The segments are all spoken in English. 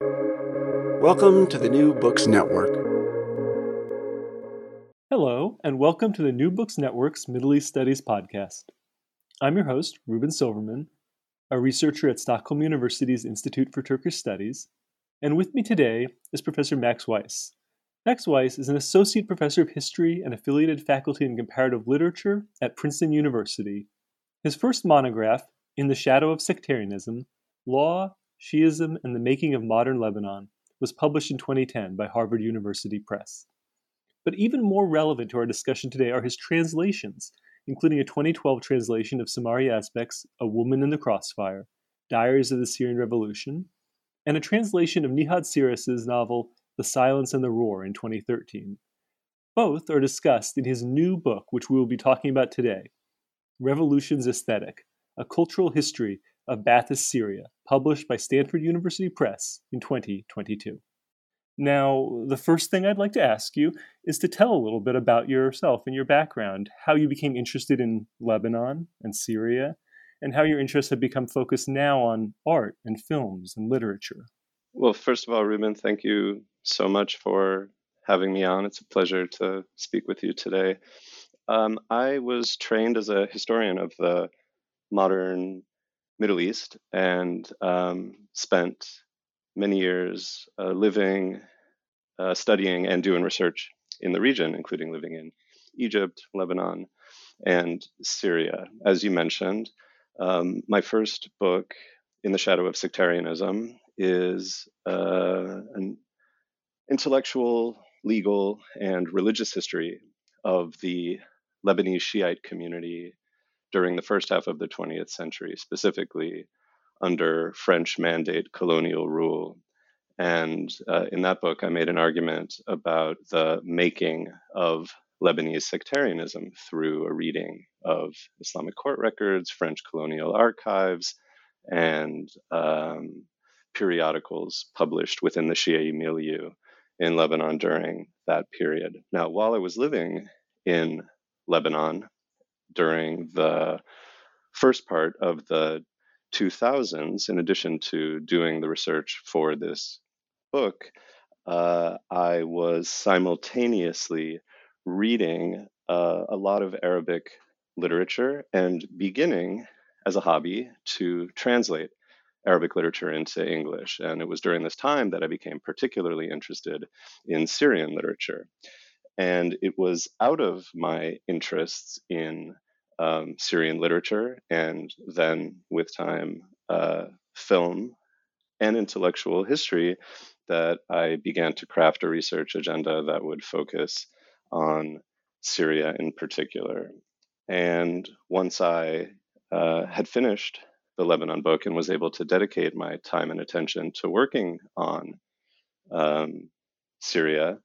Welcome to the New Books Network. Hello, and welcome to the New Books Network's Middle East Studies podcast. I'm your host, Ruben Silverman, a researcher at Stockholm University's Institute for Turkish Studies, and with me today is Professor Max Weiss. Max Weiss is an associate professor of history and affiliated faculty in comparative literature at Princeton University. His first monograph, In the Shadow of Sectarianism Law, Shiism, and the Making of Modern Lebanon, was published in 2010 by Harvard University Press. But even more relevant to our discussion today are his translations, including a 2012 translation of Samar Yazbek's A Woman in the Crossfire, Diaries of the Syrian Revolution, and a translation of Nihad Sirees's novel The Silence and the Roar in 2013. Both are discussed in his new book, which we will be talking about today Revolutions Aesthetic A Cultural History of Ba'athist Syria, published by Stanford University Press in 2022. Now, the first thing I'd like to ask you is to tell a little bit about yourself and your background, how you became interested in Lebanon and Syria, and how your interests have become focused now on art and films and literature. Well, first of all, Ruben, thank you so much for having me on. It's a pleasure to speak with you today. Um, I was trained as a historian of the modern Middle East and um, spent many years uh, living, uh, studying, and doing research in the region, including living in Egypt, Lebanon, and Syria. As you mentioned, um, my first book, In the Shadow of Sectarianism, is uh, an intellectual, legal, and religious history of the Lebanese Shiite community during the first half of the 20th century, specifically under French mandate colonial rule. And uh, in that book, I made an argument about the making of Lebanese sectarianism through a reading of Islamic court records, French colonial archives, and um, periodicals published within the Shia milieu in Lebanon during that period. Now, while I was living in Lebanon during the first part of the 2000s, in addition to doing the research for this book, uh, I was simultaneously reading uh, a lot of Arabic literature and beginning as a hobby to translate Arabic literature into English. And it was during this time that I became particularly interested in Syrian literature. And it was out of my interests in um, Syrian literature and then, with time, uh, film and intellectual history that I began to craft a research agenda that would focus on Syria in particular. And once I uh, had finished the Lebanon book and was able to dedicate my time and attention to working on um, Syria,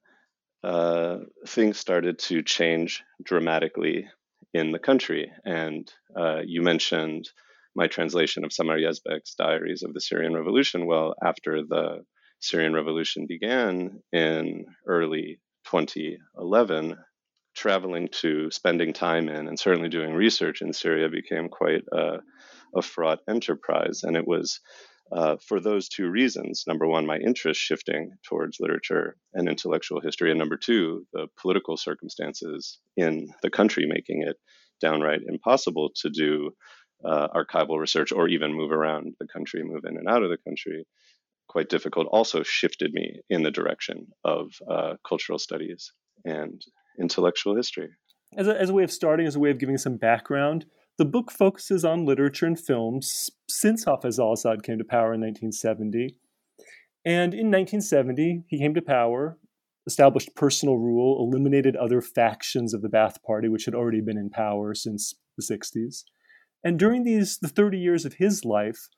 uh, things started to change dramatically in the country. And uh, you mentioned my translation of Samar Yazbek's Diaries of the Syrian Revolution. Well, after the Syrian Revolution began in early 2011, traveling to spending time in and certainly doing research in Syria became quite a, a fraught enterprise. And it was uh, for those two reasons. Number one, my interest shifting towards literature and intellectual history. And number two, the political circumstances in the country making it downright impossible to do uh, archival research or even move around the country, move in and out of the country quite difficult, also shifted me in the direction of uh, cultural studies and intellectual history. As a, as a way of starting, as a way of giving some background, the book focuses on literature and films since Hafez al Assad came to power in 1970. And in 1970, he came to power, established personal rule, eliminated other factions of the Ba'ath Party, which had already been in power since the 60s. And during these the 30 years of his life,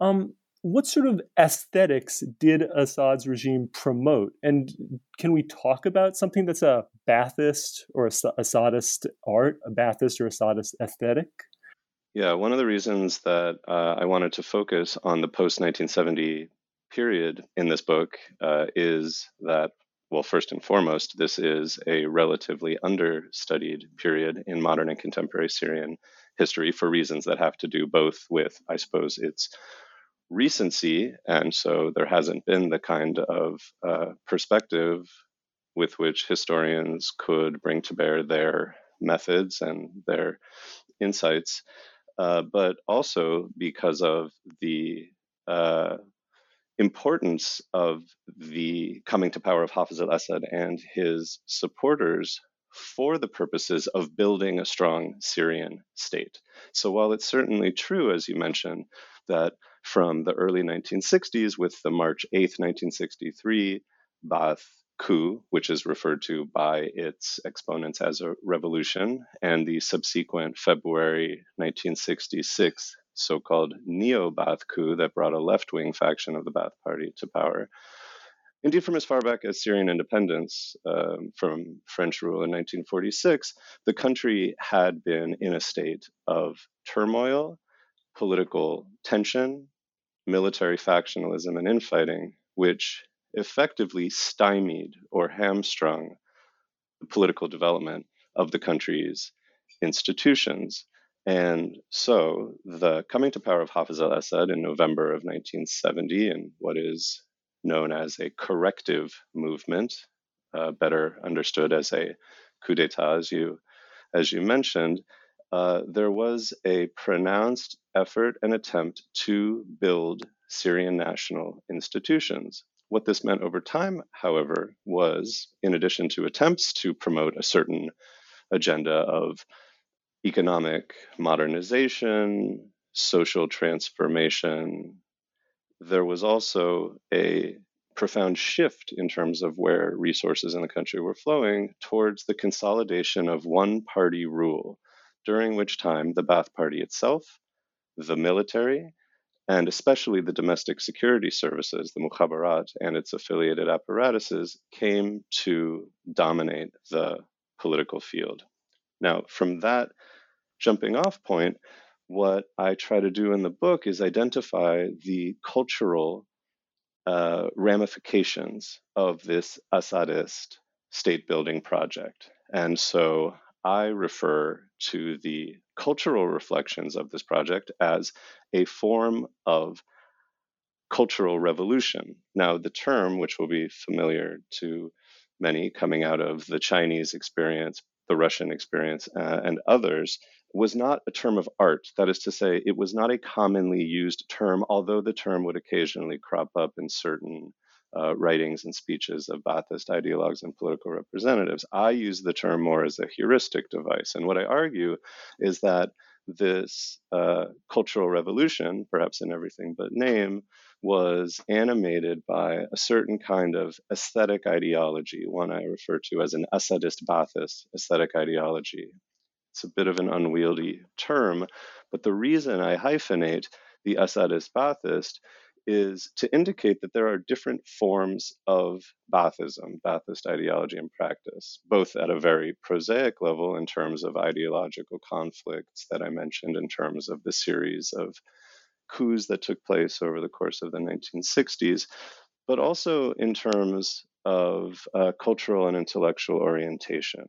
um, what sort of aesthetics did Assad's regime promote? And can we talk about something that's a Ba'athist or a Assadist art, a Ba'athist or Assadist aesthetic? Yeah, one of the reasons that uh, I wanted to focus on the post 1970 period in this book uh, is that, well, first and foremost, this is a relatively understudied period in modern and contemporary Syrian history for reasons that have to do both with, I suppose, its recency. And so there hasn't been the kind of uh, perspective with which historians could bring to bear their methods and their insights, uh, but also because of the uh, importance of the coming to power of Hafez al Assad and his supporters for the purposes of building a strong Syrian state. So while it's certainly true, as you mentioned, that from the early 1960s with the March 8th, 1963 Ba'ath coup, which is referred to by its exponents as a revolution, and the subsequent February 1966 so called neo Ba'ath coup that brought a left wing faction of the Ba'ath Party to power. Indeed, from as far back as Syrian independence um, from French rule in 1946, the country had been in a state of turmoil, political tension, military factionalism, and infighting, which effectively stymied or hamstrung the political development of the country's institutions. And so the coming to power of Hafez al Assad in November of 1970 in what is known as a corrective movement, uh, better understood as a coup d'etat, as you, as you mentioned, uh, there was a pronounced effort and attempt to build Syrian national institutions. What this meant over time, however, was in addition to attempts to promote a certain agenda of economic modernization, social transformation, there was also a profound shift in terms of where resources in the country were flowing towards the consolidation of one party rule, during which time the Ba'ath Party itself, the military, and especially the domestic security services, the Mukhabarat and its affiliated apparatuses, came to dominate the political field. Now, from that jumping off point, what I try to do in the book is identify the cultural uh, ramifications of this Assadist state building project. And so I refer to the cultural reflections of this project as a form of cultural revolution. Now, the term, which will be familiar to many coming out of the Chinese experience, the Russian experience, uh, and others, was not a term of art. That is to say, it was not a commonly used term, although the term would occasionally crop up in certain uh, writings and speeches of Ba'athist ideologues and political representatives. I use the term more as a heuristic device. And what I argue is that this uh, cultural revolution, perhaps in everything but name, was animated by a certain kind of aesthetic ideology, one I refer to as an Assadist Ba'athist aesthetic ideology. It's a bit of an unwieldy term, but the reason I hyphenate the Assadist Ba'athist is to indicate that there are different forms of Baathism, Ba'athist ideology and practice, both at a very prosaic level in terms of ideological conflicts that I mentioned, in terms of the series of coups that took place over the course of the 1960s, but also in terms of uh, cultural and intellectual orientation.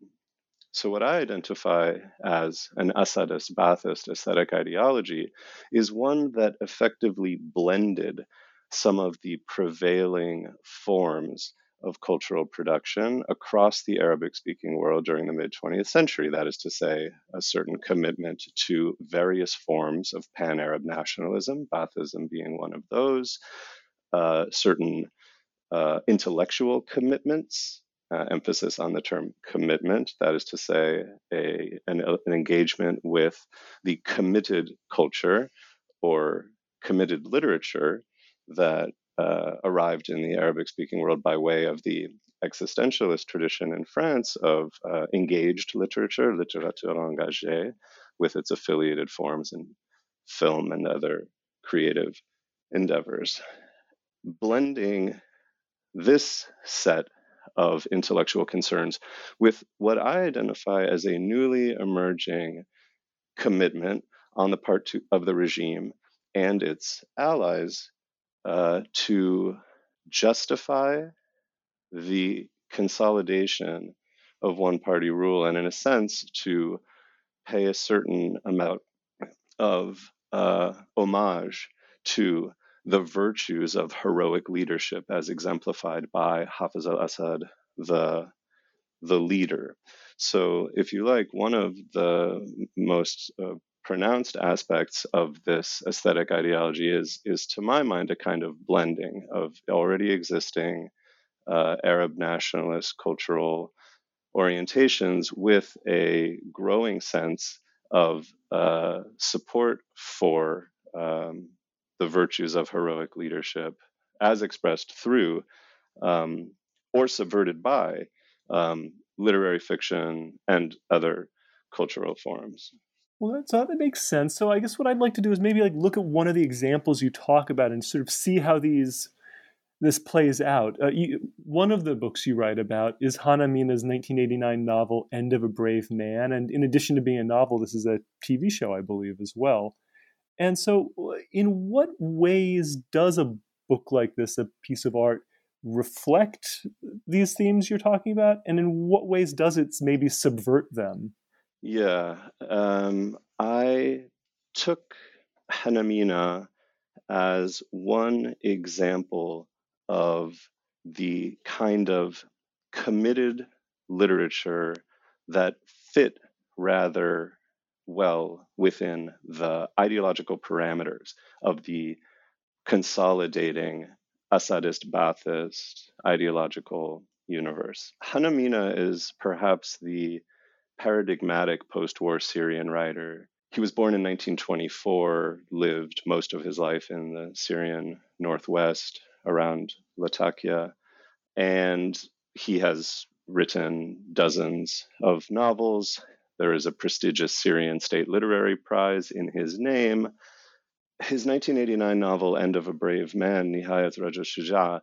So, what I identify as an Assadist Ba'athist aesthetic ideology is one that effectively blended some of the prevailing forms of cultural production across the Arabic speaking world during the mid 20th century. That is to say, a certain commitment to various forms of pan Arab nationalism, Baathism being one of those, uh, certain uh, intellectual commitments, uh, emphasis on the term commitment, that is to say, a, an, an engagement with the committed culture or committed literature that uh, arrived in the Arabic speaking world by way of the existentialist tradition in France of uh, engaged literature, littérature engagée, with its affiliated forms in film and other creative endeavors. Blending this set of intellectual concerns. With what I identify as a newly emerging commitment on the part to, of the regime and its allies uh, to justify the consolidation of one party rule and, in a sense, to pay a certain amount of uh, homage to the virtues of heroic leadership as exemplified by Hafiz al Assad, the, the leader. So, if you like, one of the most uh, pronounced aspects of this aesthetic ideology is, is, to my mind, a kind of blending of already existing uh, Arab nationalist cultural orientations with a growing sense of uh, support for um, the virtues of heroic leadership as expressed through um, or subverted by um, literary fiction and other cultural forms. Well, that's, that makes sense. So I guess what I'd like to do is maybe like look at one of the examples you talk about and sort of see how these this plays out. Uh, you, one of the books you write about is Hanna Mina's 1989 novel End of a Brave Man, and in addition to being a novel, this is a TV show, I believe, as well. And so, in what ways does a book like this, a piece of art, reflect these themes you're talking about? And in what ways does it maybe subvert them? Yeah, um, I took Hanna Mina as one example of the kind of committed literature that fit rather well within the ideological parameters of the consolidating Assadist Ba'athist ideological universe. Hanna Mina is perhaps the paradigmatic post war Syrian writer. He was born in 1924, lived most of his life in the Syrian northwest around Latakia, and he has written dozens of novels. There is a prestigious Syrian State Literary Prize in his name. His 1989 novel, End of a Brave Man, Nihayat Rajul Shuja,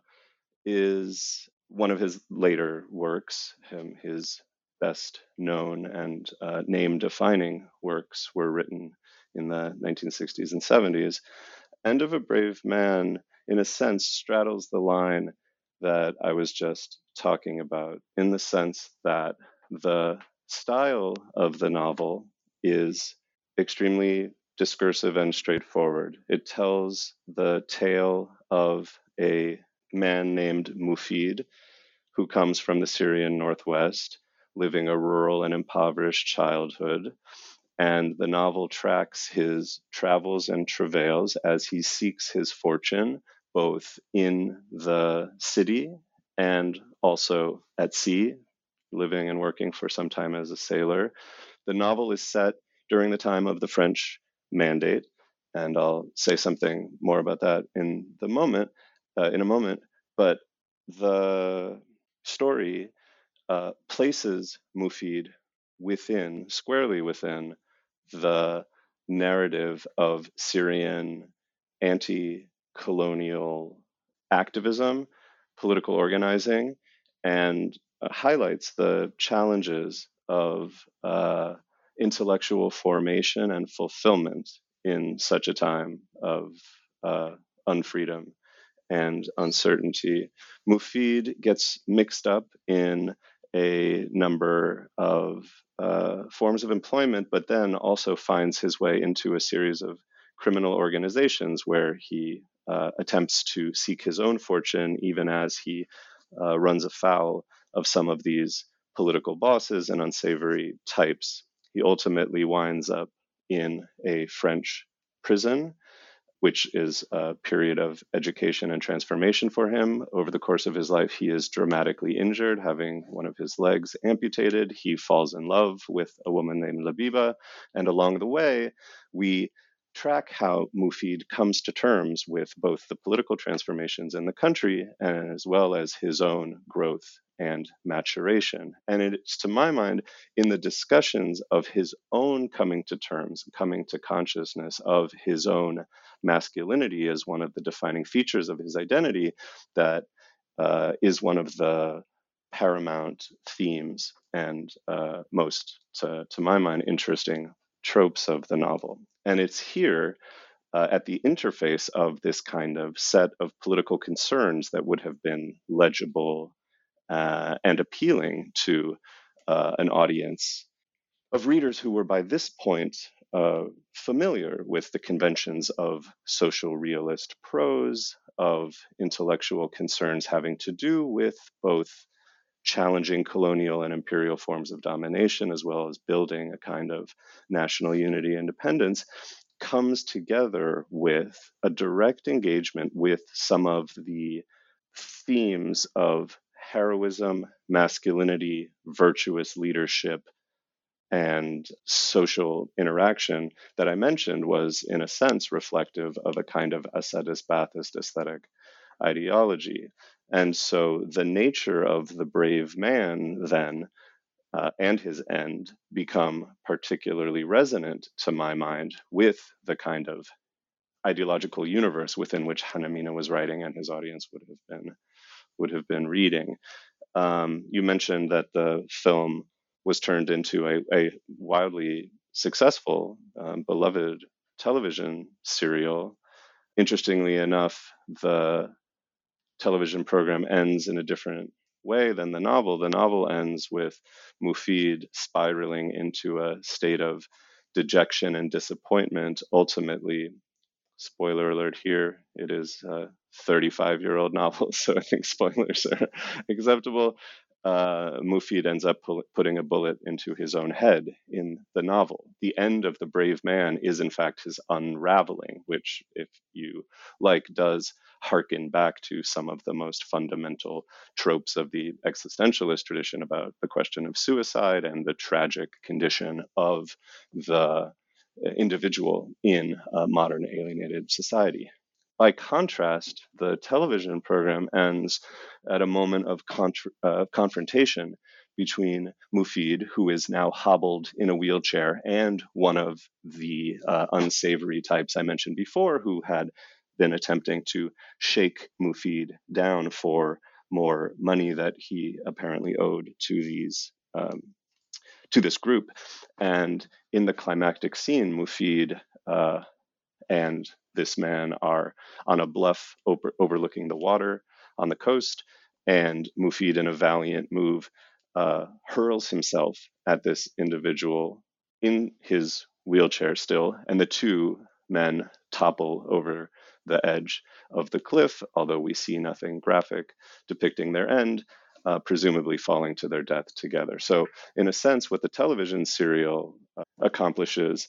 is one of his later works. his best known and uh, name defining works were written in the 1960s and 70s. End of a Brave Man, in a sense, straddles the line that I was just talking about, in the sense that the style of the novel is extremely discursive and straightforward. It tells the tale of a man named Mufid who comes from the Syrian northwest, living a rural and impoverished childhood. And the novel tracks his travels and travails as he seeks his fortune both in the city and also at sea living and working for some time as a sailor. The novel is set during the time of the French Mandate, and I'll say something more about that in the moment, uh, in a moment. But the story uh, places Mufid within, squarely within, the narrative of Syrian anti-colonial activism, political organizing, and highlights the challenges of uh, intellectual formation and fulfillment in such a time of uh, unfreedom and uncertainty. Mufid gets mixed up in a number of uh, forms of employment, but then also finds his way into a series of criminal organizations where he uh, attempts to seek his own fortune, even as he uh, runs afoul of some of these political bosses and unsavory types. He ultimately winds up in a French prison which is a period of education and transformation for him. Over the course of his life, he is dramatically injured, having one of his legs amputated. He falls in love with a woman named Labiba. And along the way, we track how Mufid comes to terms with both the political transformations in the country as well as his own growth and maturation. And it's to my mind in the discussions of his own coming to terms, coming to consciousness of his own masculinity as one of the defining features of his identity that uh, is one of the paramount themes and uh, most, to, to my mind, interesting tropes of the novel. And it's here uh, at the interface of this kind of set of political concerns that would have been legible uh, and appealing to uh, an audience of readers who were by this point uh, familiar with the conventions of social realist prose, of intellectual concerns having to do with both challenging colonial and imperial forms of domination, as well as building a kind of national unity and independence, comes together with a direct engagement with some of the themes of heroism, masculinity, virtuous leadership, and social interaction that I mentioned was, in a sense, reflective of a kind of Assadist Baathist aesthetic ideology. And so the nature of the brave man then uh, and his end become particularly resonant to my mind with the kind of ideological universe within which Hanna Mina was writing and his audience would have been would have been reading. Um, you mentioned that the film was turned into a, a wildly successful, um, beloved television serial. Interestingly enough, the television program ends in a different way than the novel. The novel ends with Mufid spiraling into a state of dejection and disappointment, ultimately spoiler alert here it is a 35 year old novel so i think spoilers are acceptable uh, Mufid ends up pu- putting a bullet into his own head in the novel. The end of The Brave Man is, in fact, his unraveling, which, if you like, does harken back to some of the most fundamental tropes of the existentialist tradition about the question of suicide and the tragic condition of the individual in a modern alienated society. By contrast, the television program ends at a moment of contra- uh, confrontation between Mufid, who is now hobbled in a wheelchair, and one of the uh, unsavory types I mentioned before, who had been attempting to shake Mufid down for more money that he apparently owed to these um, to this group. And in the climactic scene, Mufid uh, and this man are on a bluff over, overlooking the water on the coast, and Mufid, in a valiant move, uh, hurls himself at this individual in his wheelchair still, and the two men topple over the edge of the cliff, although we see nothing graphic depicting their end, uh, presumably falling to their death together. So, in a sense, what the television serial uh, accomplishes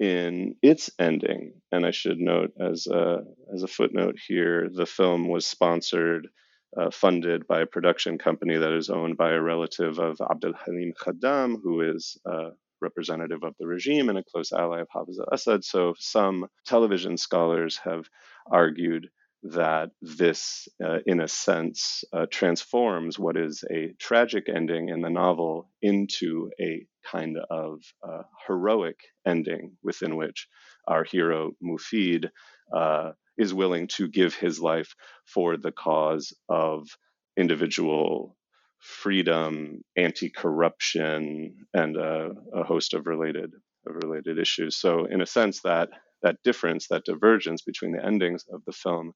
in its ending, and I should note as a, as a footnote here, the film was sponsored, uh, funded by a production company that is owned by a relative of Abdel Halim Khaddam, who is a representative of the regime and a close ally of Hafez al-Assad. So some television scholars have argued that this, uh, in a sense, uh, transforms what is a tragic ending in the novel into a kind of uh, heroic ending within which our hero Mufid uh, is willing to give his life for the cause of individual freedom, anti-corruption, and a host of related of related issues. So, in a sense, that that difference, that divergence between the endings of the film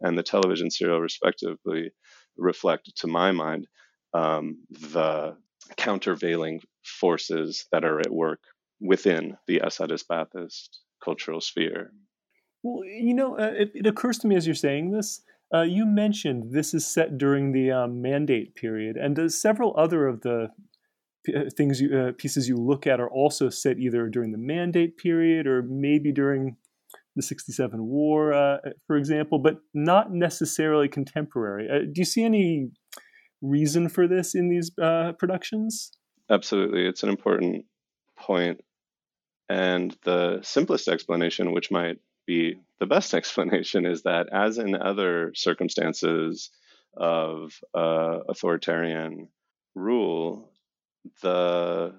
and the television serial, respectively, reflect, to my mind, um, the countervailing forces that are at work within the Assadist Baathist cultural sphere. Well, you know, uh, it, it, occurs to me as you're saying this. Uh, you mentioned this is set during the um, mandate period, and uh, several other of the uh, things you, uh, pieces you look at are also set either during the mandate period or maybe during the 67 war, uh, for example, but not necessarily contemporary. Uh, do you see any reason for this in these uh, productions? Absolutely. It's an important point. And the simplest explanation, which might be the best explanation, is that as in other circumstances of uh, authoritarian rule, the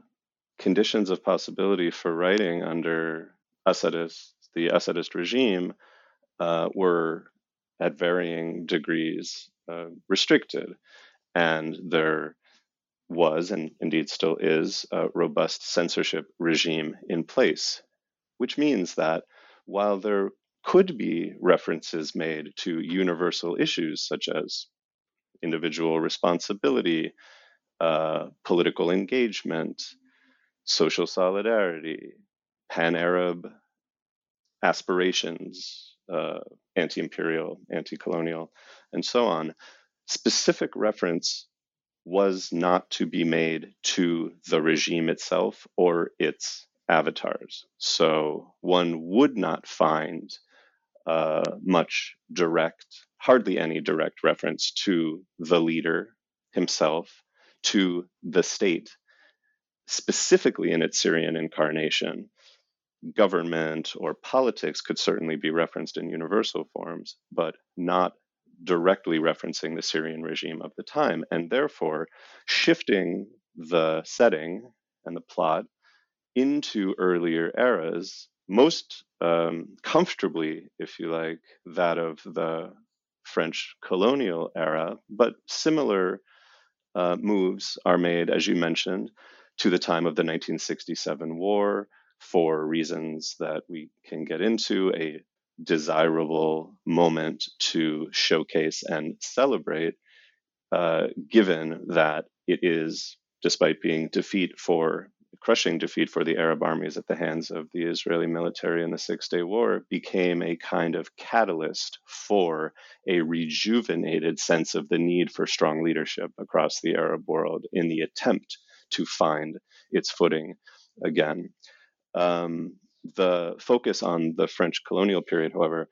conditions of possibility for writing under Assadist, the Assadist regime, uh, were at varying degrees uh, restricted. And there was, and indeed still is, a robust censorship regime in place, which means that while there could be references made to universal issues such as individual responsibility, uh, political engagement, social solidarity, pan Arab aspirations, uh, anti imperial, anti colonial, and so on. Specific reference was not to be made to the regime itself or its avatars. So one would not find uh, much direct, hardly any direct reference to the leader himself, to the state, specifically in its Syrian incarnation. Government or politics could certainly be referenced in universal forms, but not directly referencing the Syrian regime of the time, and therefore shifting the setting and the plot into earlier eras, most um, comfortably, if you like, that of the French colonial era, but similar uh, moves are made, as you mentioned, to the time of the 1967 war for reasons that we can get into, a desirable moment to showcase and celebrate, uh, given that it is, despite being defeat for crushing defeat for the Arab armies at the hands of the Israeli military in the Six Day War, became a kind of catalyst for a rejuvenated sense of the need for strong leadership across the Arab world in the attempt to find its footing again. Um, the focus on the French colonial period, however,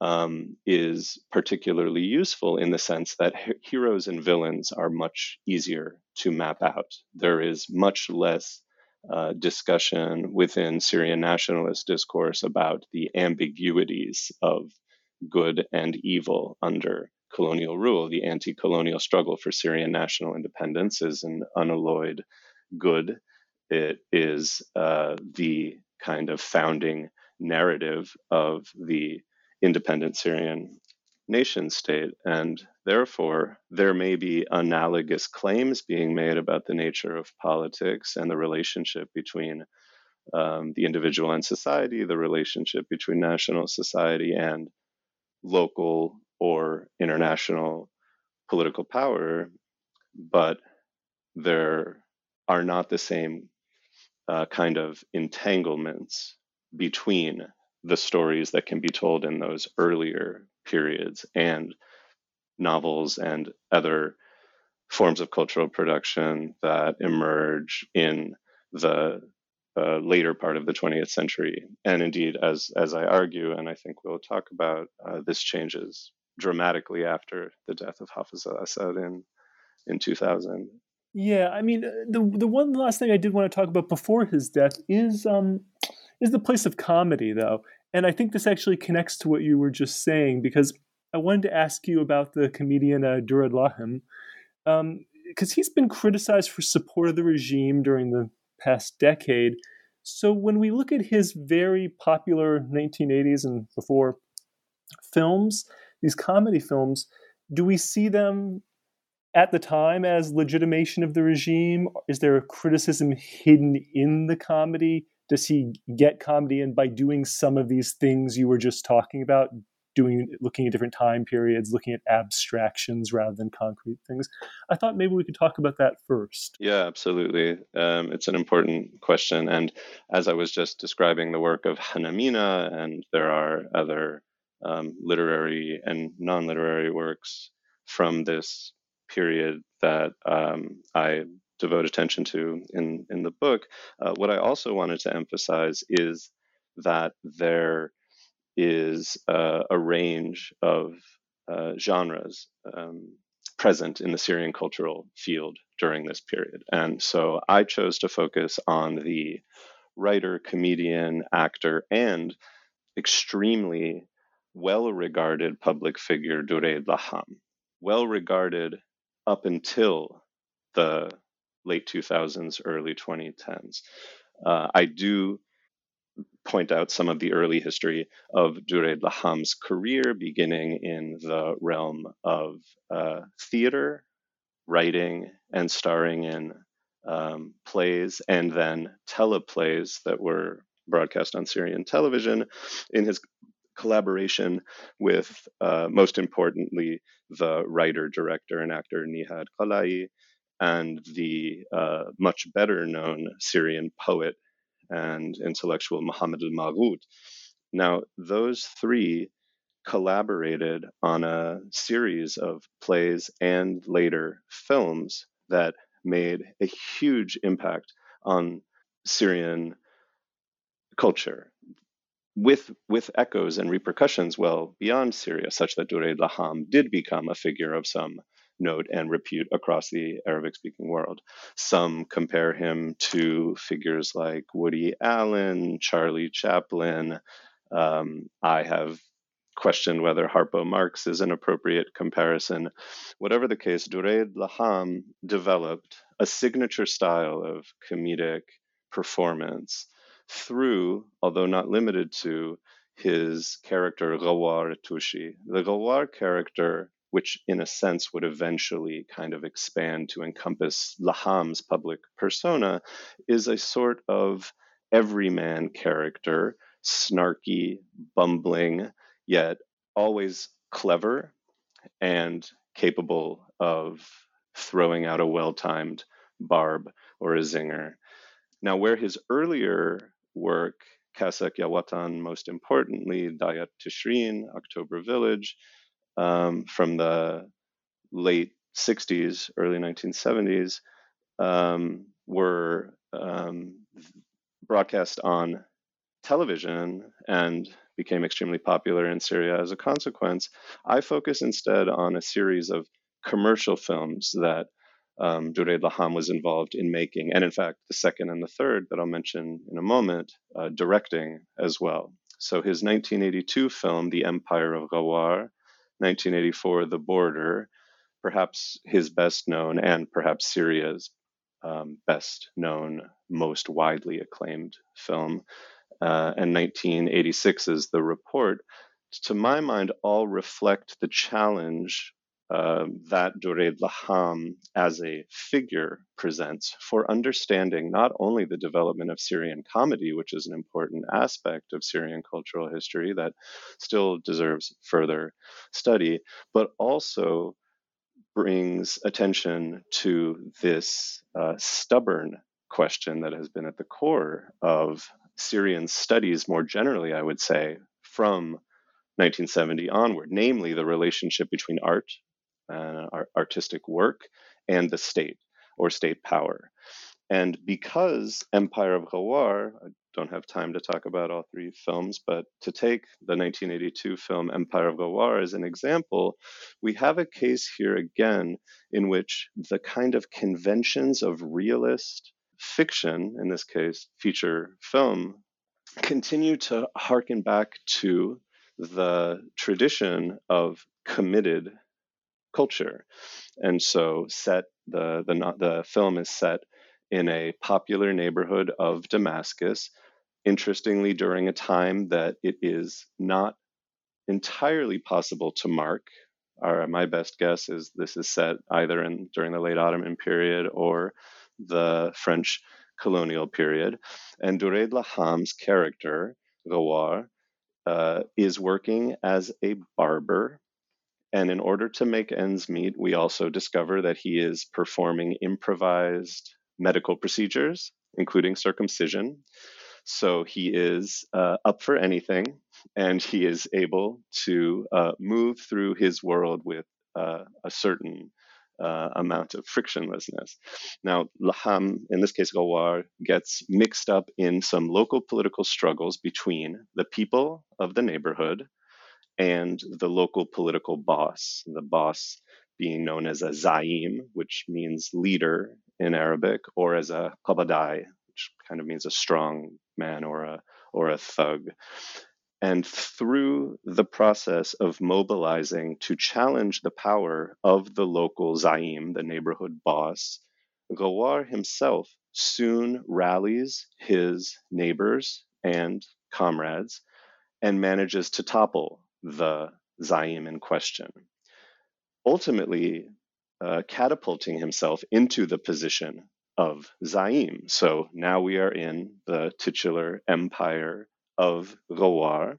um, is particularly useful in the sense that he- heroes and villains are much easier to map out. There is much less uh, discussion within Syrian nationalist discourse about the ambiguities of good and evil under colonial rule. The anti colonial struggle for Syrian national independence is an unalloyed good. It is uh, the kind of founding narrative of the independent Syrian nation state. And therefore, there may be analogous claims being made about the nature of politics and the relationship between um, the individual and society, the relationship between national society and local or international political power, but there are not the same uh, kind of entanglements between the stories that can be told in those earlier periods and novels and other forms of cultural production that emerge in the uh, later part of the 20th century. And indeed, as as I argue, and I think we'll talk about, uh, this changes dramatically after the death of Hafiz al-Assad in in 2000. Yeah, I mean, uh, the the one last thing I did want to talk about before his death is um is the place of comedy, though, and I think this actually connects to what you were just saying because I wanted to ask you about the comedian uh, Dureid Laham, because um, he's been criticized for support of the regime during the past decade. So when we look at his very popular 1980s and before films, these comedy films, do we see them at the time as legitimation of the regime? Is there a criticism hidden in the comedy? Does he get comedy in by doing some of these things you were just talking about? Doing, looking at different time periods, looking at abstractions rather than concrete things. I thought maybe we could talk about that first. Yeah, absolutely. Um, it's an important question, and as I was just describing the work of Hanna Mina, and there are other um, literary and non-literary works from this period that um, I devote attention to in, in the book. Uh, what I also wanted to emphasize is that there is uh, a range of uh, genres um, present in the Syrian cultural field during this period. And so I chose to focus on the writer, comedian, actor, and extremely well regarded public figure Dureid Laham. Well regarded up until the late 2000s, early 2010s. Uh, I do point out some of the early history of Dureid Laham's career, beginning in the realm of uh, theater, writing, and starring in um, plays and then teleplays that were broadcast on Syrian television in his collaboration with, uh, most importantly, the writer, director, and actor Nihad Qalai and the uh, much better known Syrian poet and intellectual Muhammad al Maghut. Now, those three collaborated on a series of plays and later films that made a huge impact on Syrian culture with with echoes and repercussions well beyond Syria, such that Dureid Laham did become a figure of some note and repute across the Arabic speaking world. Some compare him to figures like Woody Allen, Charlie Chaplin. Um, I have questioned whether Harpo Marx is an appropriate comparison. Whatever the case, Dureid Laham developed a signature style of comedic performance through, although not limited to, his character Ghawar Tushi. The Ghawar character which in a sense would eventually kind of expand to encompass Laham's public persona, is a sort of everyman character, snarky, bumbling, yet always clever and capable of throwing out a well timed barb or a zinger. Now, where his earlier work, Kasak Yawatan, most importantly, Dayat Tishrin, October Village, um, from the late 60s, early 1970s um, were um, broadcast on television and became extremely popular in Syria as a consequence. I focus instead on a series of commercial films that um, Dureid Laham was involved in making, and in fact, the second and the third that I'll mention in a moment, uh, directing as well. So his 1982 film, The Empire of Ghawar, 1984, The Border, perhaps his best known and perhaps Syria's um, best known, most widely acclaimed film, uh, and 1986's The Report, to my mind, all reflect the challenge uh, that Dureid Laham as a figure presents for understanding not only the development of Syrian comedy, which is an important aspect of Syrian cultural history that still deserves further study, but also brings attention to this uh, stubborn question that has been at the core of Syrian studies more generally, I would say, from 1970 onward, namely the relationship between art uh, artistic work and the state or state power. And because Empire of Ghawar, I don't have time to talk about all three films, but to take the 1982 film Empire of Ghawar as an example, we have a case here again in which the kind of conventions of realist fiction, in this case, feature film, continue to harken back to the tradition of committed culture. And so set the the the film is set in a popular neighborhood of Damascus, interestingly during a time that it is not entirely possible to mark. Our, my best guess is this is set either in during the late Ottoman period or the French colonial period. And Dureid Laham's character, Ghawar, uh, is working as a barber and in order to make ends meet, we also discover that he is performing improvised medical procedures, including circumcision. So he is uh, up for anything, and he is able to uh, move through his world with uh, a certain uh, amount of frictionlessness. Now, Laham, in this case, Ghawar, gets mixed up in some local political struggles between the people of the neighborhood and the local political boss, the boss being known as a zaim, which means leader in Arabic, or as a qabadai, which kind of means a strong man or a or a thug. And through the process of mobilizing to challenge the power of the local Zaim, the neighborhood boss, Ghawar himself soon rallies his neighbors and comrades and manages to topple the Zaim in question, ultimately uh, catapulting himself into the position of Zaim. So now we are in the titular empire of Ghawar,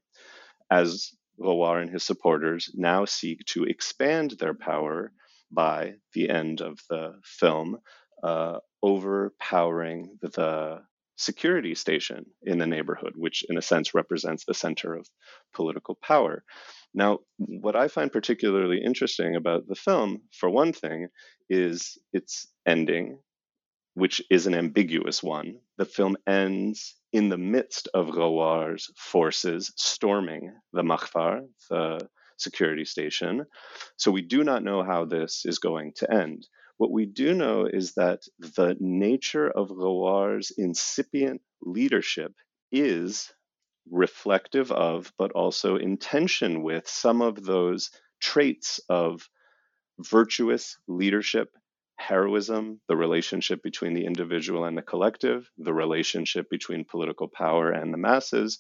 as Ghawar and his supporters now seek to expand their power by the end of the film, uh, overpowering the security station in the neighborhood, which in a sense represents the center of political power. Now, what I find particularly interesting about the film, for one thing, is its ending, which is an ambiguous one. The film ends in the midst of Ghawar's forces storming the Makhfar, the security station. So we do not know how this is going to end. What we do know is that the nature of Ghawar's incipient leadership is reflective of, but also in tension with some of those traits of virtuous leadership heroism, the relationship between the individual and the collective, the relationship between political power and the masses.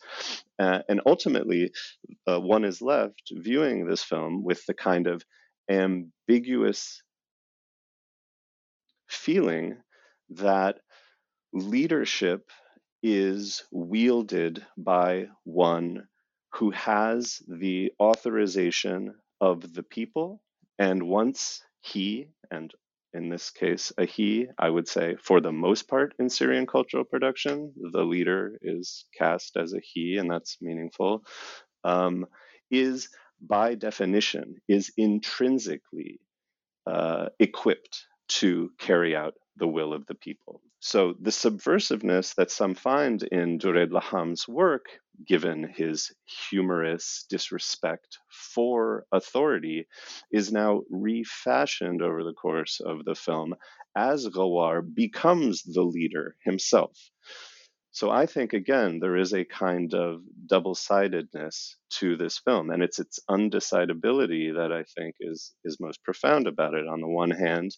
Uh, and ultimately, uh, one is left viewing this film with the kind of ambiguous feeling that leadership is wielded by one who has the authorization of the people. And once he and in this case, a he, I would say, for the most part in Syrian cultural production, the leader is cast as a he, and that's meaningful, um, is by definition, is intrinsically uh, equipped to carry out the will of the people. So the subversiveness that some find in Dureid Laham's work, given his humorous disrespect for authority, is now refashioned over the course of the film as Ghawar becomes the leader himself. So I think again there is a kind of double-sidedness to this film, and it's its undecidability that I think is is most profound about it. On the one hand,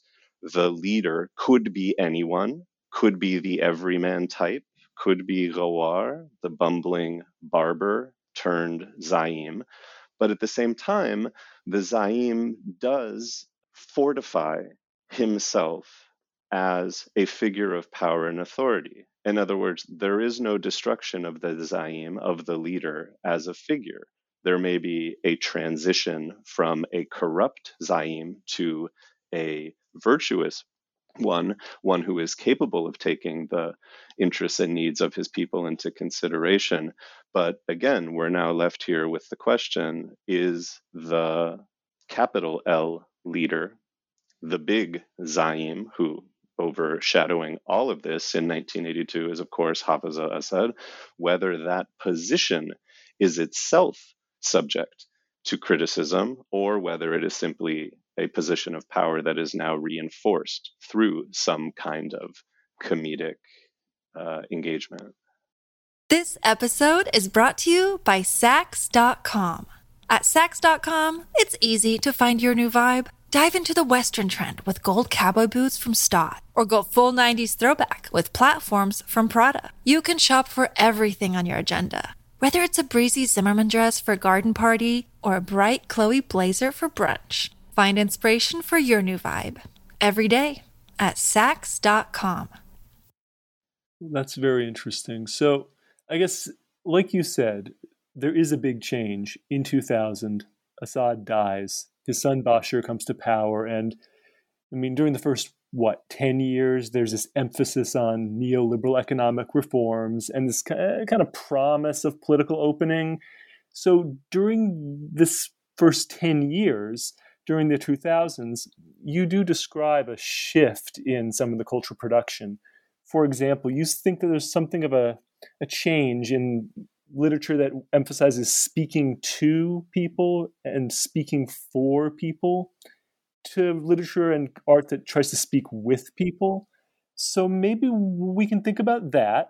the leader could be anyone, could be the everyman type, could be Ghawar, the bumbling barber turned Zaim. But at the same time, the Zaim does fortify himself as a figure of power and authority. In other words, there is no destruction of the Zaim, of the leader, as a figure. There may be a transition from a corrupt Zaim to a virtuous one, one who is capable of taking the interests and needs of his people into consideration. But again, we're now left here with the question is the capital L leader, the big Zaim, who overshadowing all of this in 1982 is, of course, Hafiz al Assad, whether that position is itself subject to criticism or whether it is simply a position of power that is now reinforced through some kind of comedic uh, engagement. This episode is brought to you by Saks.com. At Saks.com, it's easy to find your new vibe. Dive into the Western trend with gold cowboy boots from Staud, or go full 90s throwback with platforms from Prada. You can shop for everything on your agenda, whether it's a breezy Zimmermann dress for a garden party or a bright Chloe blazer for brunch. Find inspiration for your new vibe every day at Saks.com. That's very interesting. So, I guess, like you said, there is a big change. In 2000, Assad dies. His son Bashir comes to power. And I mean, during the first, what, 10 years, there's this emphasis on neoliberal economic reforms and this kind of promise of political opening. So, during this first 10 years, during the 2000s, you do describe a shift in some of the cultural production. For example, you think that there's something of a, a change in literature that emphasizes speaking to people and speaking for people to literature and art that tries to speak with people. So maybe we can think about that.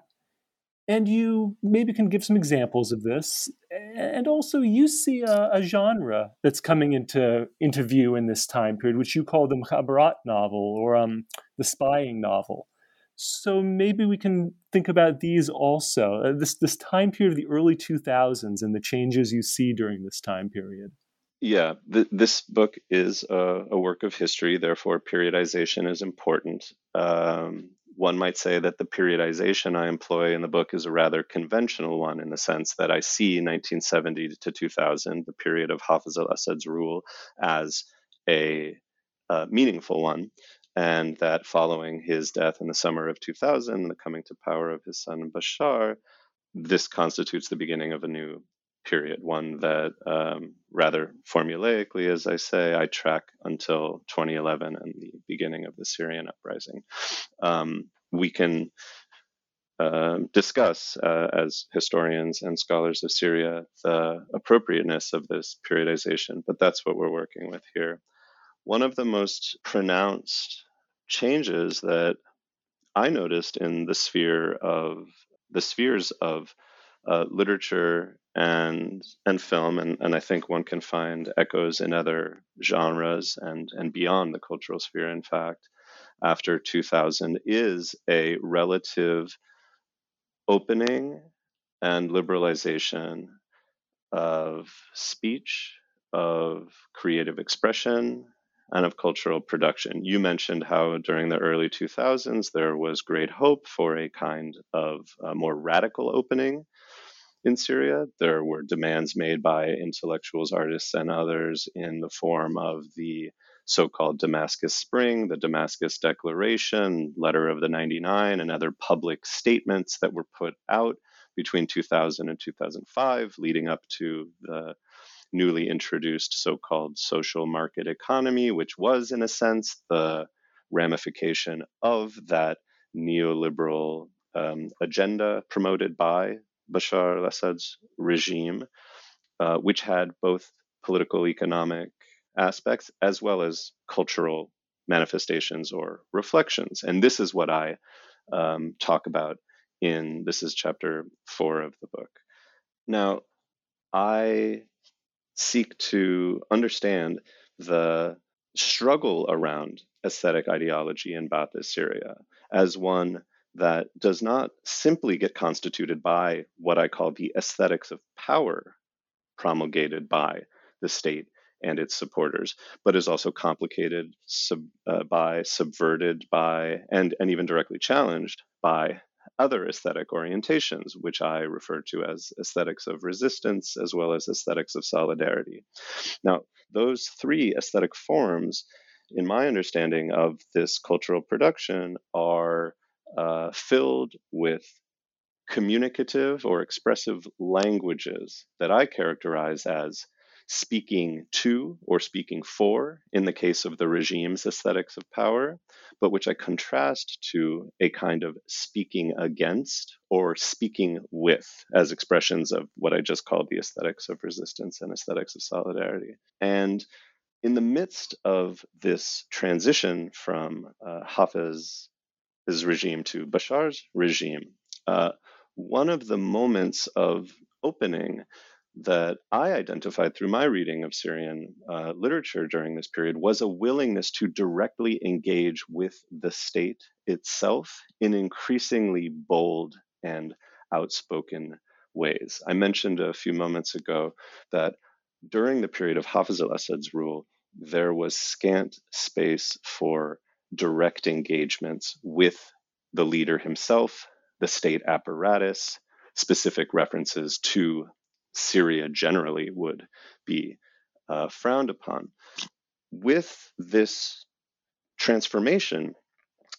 And you maybe can give some examples of this. And also, you see a, a genre that's coming into, into view in this time period, which you call the Mukhabarat novel or um, the spying novel. So maybe we can think about these also. Uh, this this time period of the early 2000s and the changes you see during this time period. Yeah, th- this book is a, a, work of history, therefore periodization is important. Um, one might say that the periodization I employ in the book is a rather conventional one in the sense that I see 1970 to 2000, the period of Hafiz al Assad's rule, as a, a meaningful one and that following his death in the summer of 2000, the coming to power of his son Bashar, this constitutes the beginning of a new period, one that um, rather formulaically, as I say, I track until 2011 and the beginning of the Syrian uprising. Um, we can uh, discuss uh, as historians and scholars of Syria the appropriateness of this periodization, but that's what we're working with here. One of the most pronounced changes that I noticed in the sphere of the spheres of uh, literature and and film, and, and I think one can find echoes in other genres and and beyond the cultural sphere. In fact, after 2000 is a relative opening and liberalization of speech, of creative expression, and of cultural production. You mentioned how during the early 2000s there was great hope for a kind of uh, more radical opening in Syria. There were demands made by intellectuals, artists, and others in the form of the so called Damascus Spring, the Damascus Declaration, Letter of the 99, and other public statements that were put out between 2000 and 2005, leading up to the newly introduced so called social market economy, which was, in a sense, the ramification of that neoliberal um, agenda promoted by Bashar al Assad's regime, uh, which had both political economic aspects as well as cultural manifestations or reflections. And this is what I um, talk about in this is chapter four of the book. Now, I seek to understand the struggle around aesthetic ideology in Ba'ath Syria as one that does not simply get constituted by what I call the aesthetics of power promulgated by the state and its supporters, but is also complicated sub, uh, by, subverted by, and, and even directly challenged by other aesthetic orientations, which I refer to as aesthetics of resistance as well as aesthetics of solidarity. Now, those three aesthetic forms, in my understanding of this cultural production, are uh, filled with communicative or expressive languages that I characterize as speaking to or speaking for in the case of the regime's aesthetics of power, but which I contrast to a kind of speaking against or speaking with as expressions of what I just called the aesthetics of resistance and aesthetics of solidarity. And in the midst of this transition from uh, Hafez's regime to Bashar's regime, uh, one of the moments of opening that I identified through my reading of Syrian uh, literature during this period was a willingness to directly engage with the state itself in increasingly bold and outspoken ways. I mentioned a few moments ago that during the period of Hafiz al Assad's rule, there was scant space for direct engagements with the leader himself, the state apparatus, specific references to Syria generally would be uh, frowned upon. With this transformation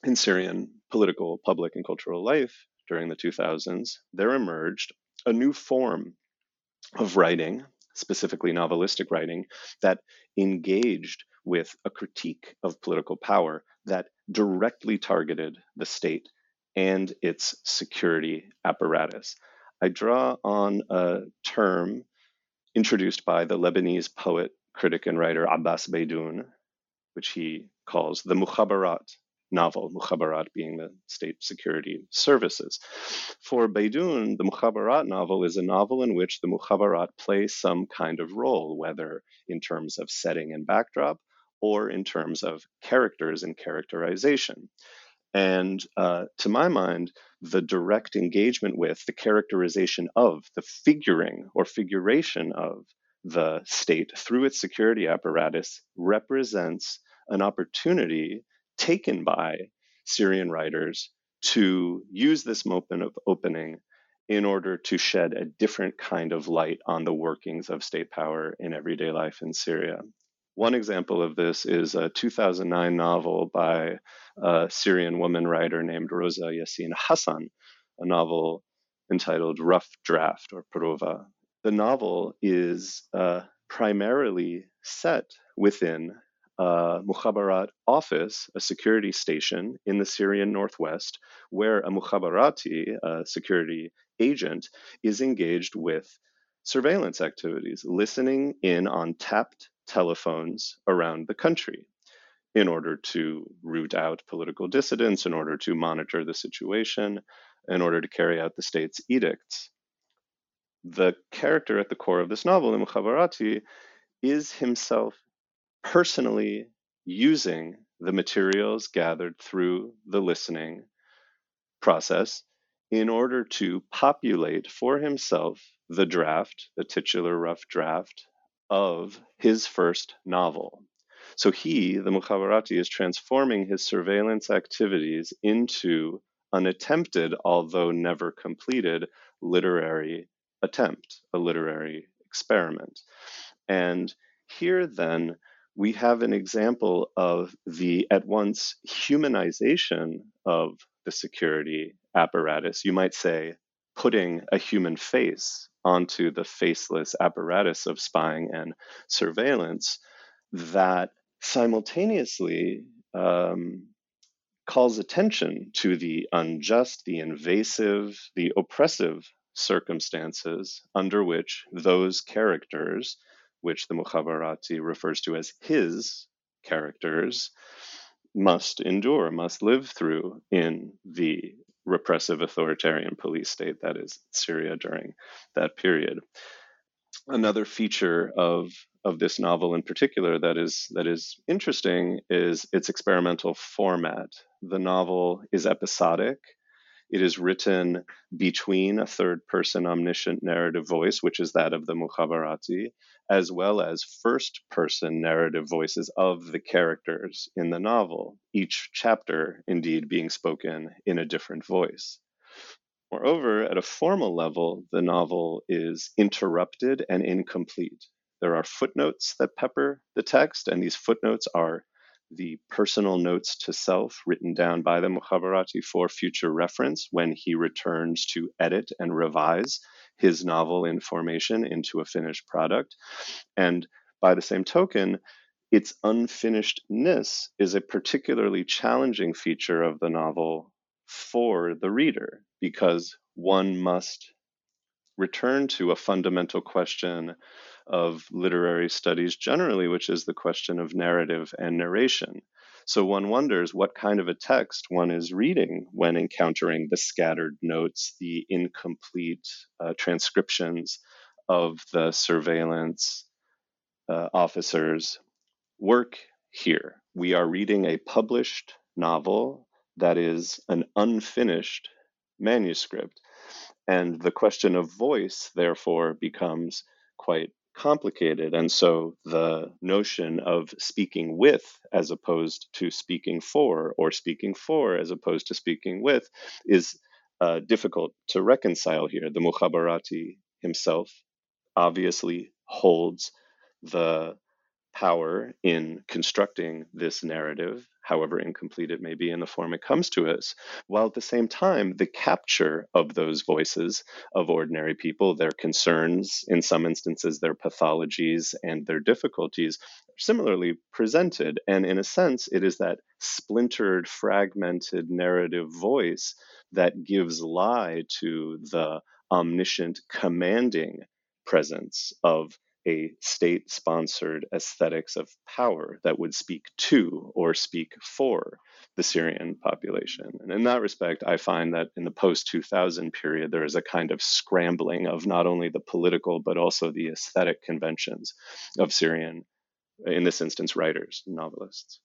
in Syrian political, public, and cultural life during the 2000s, there emerged a new form of writing specifically novelistic writing, that engaged with a critique of political power that directly targeted the state and its security apparatus. I draw on a term introduced by the Lebanese poet, critic, and writer Abbas Beydoun, which he calls the Mukhabarat novel, Mukhabarat being the state security services. For Beydoun, the Mukhabarat novel is a novel in which the Mukhabarat play some kind of role, whether in terms of setting and backdrop or in terms of characters and characterization. And uh, to my mind, the direct engagement with the characterization of the figuring or figuration of the state through its security apparatus represents an opportunity taken by Syrian writers to use this moment of opening in order to shed a different kind of light on the workings of state power in everyday life in Syria. One example of this is a 2009 novel by a Syrian woman writer named Rosa Yassin Hassan, a novel entitled Rough Draft or Prova. The novel is uh, primarily set within a Mukhabarat office, a security station in the Syrian northwest, where a Mukhabarati, a security agent, is engaged with surveillance activities, listening in on tapped telephones around the country in order to root out political dissidents, in order to monitor the situation, in order to carry out the state's edicts. The character at the core of this novel, the Mukhabarati, is himself personally using the materials gathered through the listening process in order to populate for himself the draft, the titular rough draft of his first novel. So he, the Mukhabarati, is transforming his surveillance activities into an attempted, although never completed, literary attempt, a literary experiment. And here then we have an example of the at once humanization of the security apparatus. You might say, putting a human face onto the faceless apparatus of spying and surveillance that simultaneously um, calls attention to the unjust, the invasive, the oppressive circumstances under which those characters, which the Mukhabarati refers to as his characters, must endure, must live through in the repressive authoritarian police state that is Syria during that period. Another feature of of this novel in particular that is that is interesting is its experimental format. The novel is episodic. It is written between a third person omniscient narrative voice, which is that of the Mukhabarati, as well as first person narrative voices of the characters in the novel, each chapter indeed being spoken in a different voice. Moreover, at a formal level, the novel is interrupted and incomplete. There are footnotes that pepper the text, and these footnotes are the personal notes to self written down by the Mukhabarati for future reference when he returns to edit and revise his novel in formation into a finished product. And by the same token, its unfinishedness is a particularly challenging feature of the novel for the reader because one must return to a fundamental question of literary studies generally, which is the question of narrative and narration. So one wonders what kind of a text one is reading when encountering the scattered notes, the incomplete uh, transcriptions of the surveillance uh, officers' work here. We are reading a published novel that is an unfinished manuscript. And the question of voice, therefore, becomes quite complicated. And so the notion of speaking with as opposed to speaking for, or speaking for as opposed to speaking with, is uh, difficult to reconcile here. The Mukhabarati himself obviously holds the power in constructing this narrative, however incomplete it may be in the form it comes to us, while at the same time, the capture of those voices of ordinary people, their concerns, in some instances, their pathologies and their difficulties, similarly presented. And in a sense, it is that splintered, fragmented narrative voice that gives lie to the omniscient, commanding presence of a state sponsored aesthetics of power that would speak to or speak for the Syrian population. And in that respect, I find that in the post 2000 period, there is a kind of scrambling of not only the political, but also the aesthetic conventions of Syrian, in this instance, writers, novelists.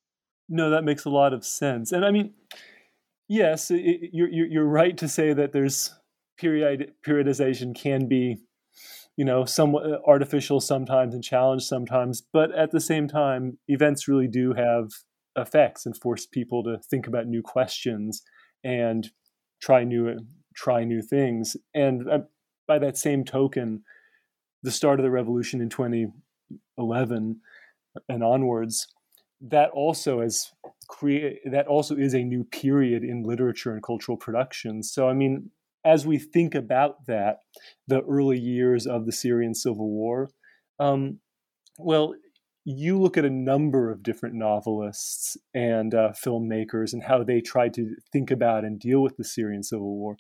No, that makes a lot of sense. And I mean, yes, it, you're, you're right to say that there's period, periodization can be you know, somewhat uh, artificial sometimes and challenged sometimes. But at the same time, events really do have effects and force people to think about new questions and try new try new things. And uh, by that same token, the start of the revolution in 2011 and onwards, that also create that also is a new period in literature and cultural production. So I mean, as we think about that, the early years of the Syrian civil war, um, well, you look at a number of different novelists and uh, filmmakers and how they tried to think about and deal with the Syrian civil war.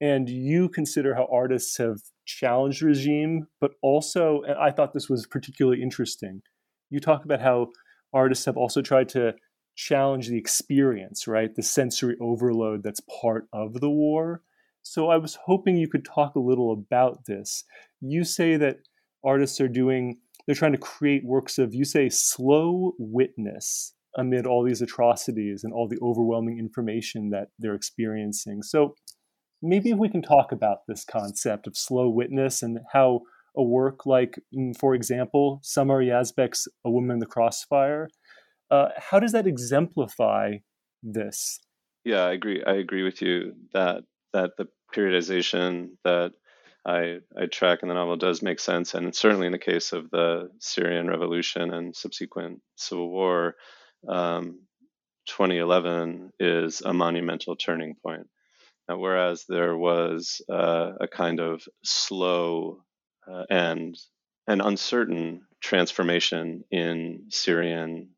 And you consider how artists have challenged regime, but also, and I thought this was particularly interesting. You talk about how artists have also tried to challenge the experience, right? The sensory overload that's part of the war. So I was hoping you could talk a little about this. You say that artists are doing, they're trying to create works of, you say, slow witness amid all these atrocities and all the overwhelming information that they're experiencing. So maybe if we can talk about this concept of slow witness and how a work like, mm, for example, Samar Yazbek's A Woman in the Crossfire, uh, how does that exemplify this? Yeah, I agree. I agree with you that that the periodization that I, I track in the novel does make sense. And certainly in the case of the Syrian revolution and subsequent civil war, um, 2011 is a monumental turning point. Now, whereas there was uh, a kind of slow uh, and an uncertain transformation in Syrian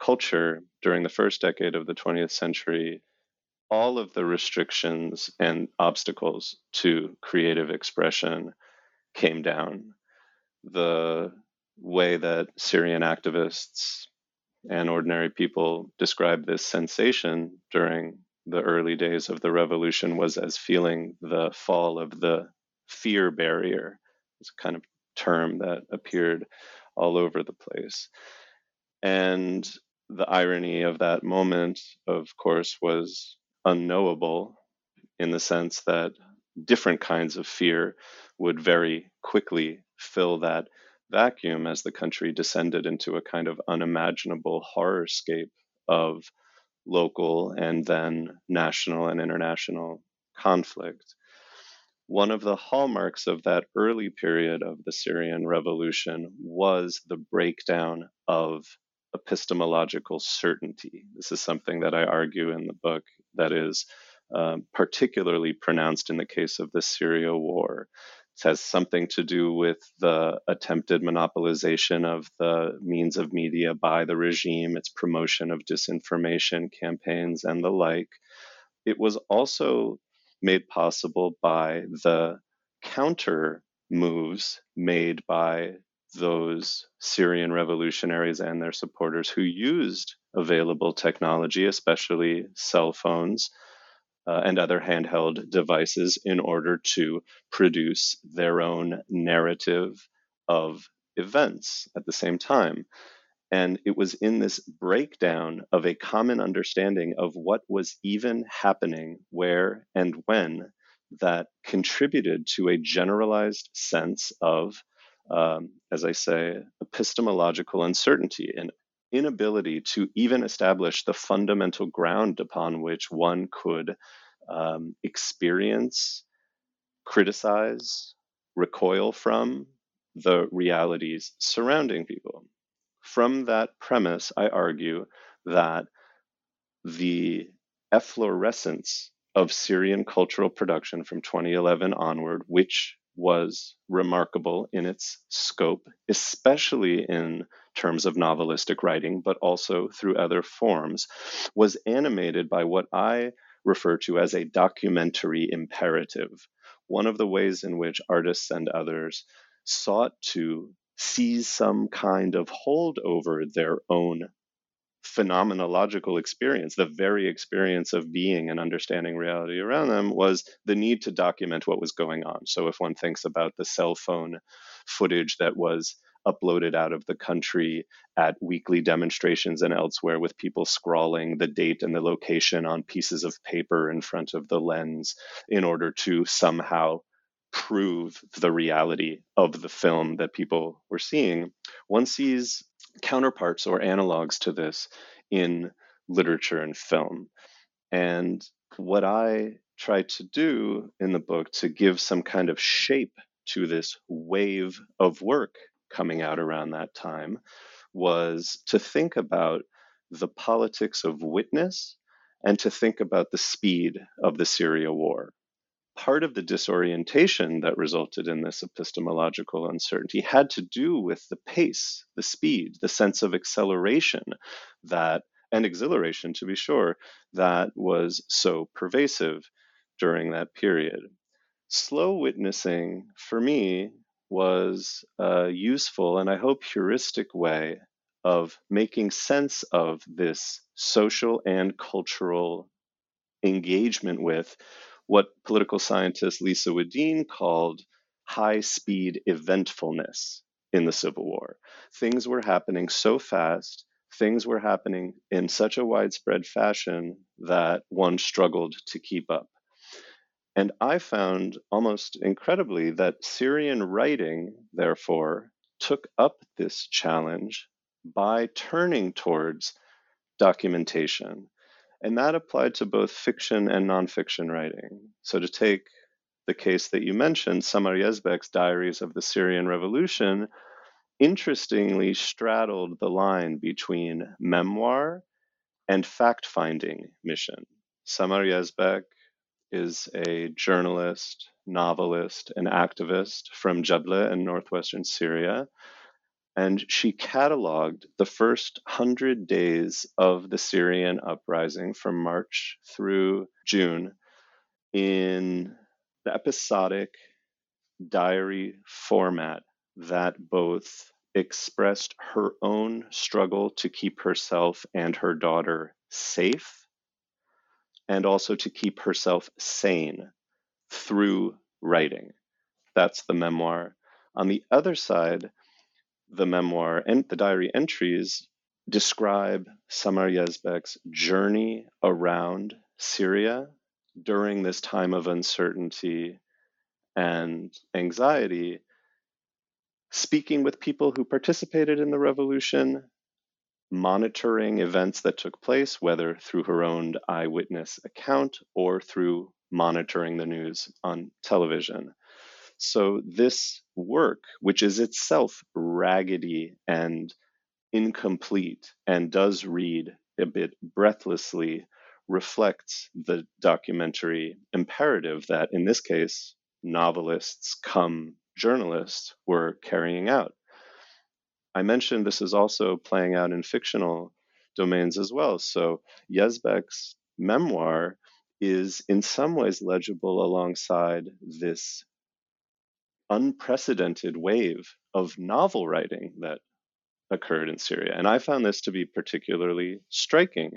culture during the first decade of the 20th century, all of the restrictions and obstacles to creative expression came down. The way that Syrian activists and ordinary people described this sensation during the early days of the revolution was as feeling the fall of the fear barrier. It's a kind of term that appeared all over the place. And the irony of that moment, of course, was unknowable in the sense that different kinds of fear would very quickly fill that vacuum as the country descended into a kind of unimaginable horrorscape of local and then national and international conflict. One of the hallmarks of that early period of the Syrian revolution was the breakdown of epistemological certainty. This is something that I argue in the book that is um, particularly pronounced in the case of the Syria war. It has something to do with the attempted monopolization of the means of media by the regime, its promotion of disinformation campaigns, and the like. It was also made possible by the counter moves made by those Syrian revolutionaries and their supporters who used available technology, especially cell phones uh, and other handheld devices, in order to produce their own narrative of events at the same time. And it was in this breakdown of a common understanding of what was even happening, where, and when that contributed to a generalized sense of um, as I say, epistemological uncertainty and inability to even establish the fundamental ground upon which one could um, experience, criticize, recoil from the realities surrounding people. From that premise, I argue that the efflorescence of Syrian cultural production from 2011 onward, which was remarkable in its scope, especially in terms of novelistic writing, but also through other forms, was animated by what I refer to as a documentary imperative. One of the ways in which artists and others sought to seize some kind of hold over their own phenomenological experience, the very experience of being and understanding reality around them, was the need to document what was going on. So, if one thinks about the cell phone footage that was uploaded out of the country at weekly demonstrations and elsewhere with people scrawling the date and the location on pieces of paper in front of the lens in order to somehow prove the reality of the film that people were seeing, one sees counterparts or analogs to this in literature and film. And what I try to do in the book to give some kind of shape to this wave of work coming out around that time was to think about the politics of witness and to think about the speed of the Syria war part of the disorientation that resulted in this epistemological uncertainty had to do with the pace, the speed, the sense of acceleration that, and exhilaration to be sure, that was so pervasive during that period. Slow witnessing, for me, was a useful and I hope heuristic way of making sense of this social and cultural engagement with what political scientist Lisa Wedeen called high speed eventfulness in the Civil War. Things were happening so fast, things were happening in such a widespread fashion that one struggled to keep up. And I found almost incredibly that Syrian writing, therefore, took up this challenge by turning towards documentation and that applied to both fiction and nonfiction writing. So, to take the case that you mentioned, Samar Yazbek's Diaries of the Syrian Revolution, interestingly straddled the line between memoir and fact finding mission. Samar Yazbek is a journalist, novelist, and activist from Jable in northwestern Syria and she cataloged the first hundred days of the Syrian uprising from March through June in the episodic diary format that both expressed her own struggle to keep herself and her daughter safe and also to keep herself sane through writing. That's the memoir. On the other side, the memoir and the diary entries describe Samar Yazbek's journey around Syria during this time of uncertainty and anxiety, speaking with people who participated in the revolution, monitoring events that took place, whether through her own eyewitness account or through monitoring the news on television. So, this work, which is itself raggedy and incomplete and does read a bit breathlessly, reflects the documentary imperative that, in this case, novelists come journalists were carrying out. I mentioned this is also playing out in fictional domains as well. So, Yazbek's memoir is in some ways legible alongside this unprecedented wave of novel writing that occurred in Syria. And I found this to be particularly striking,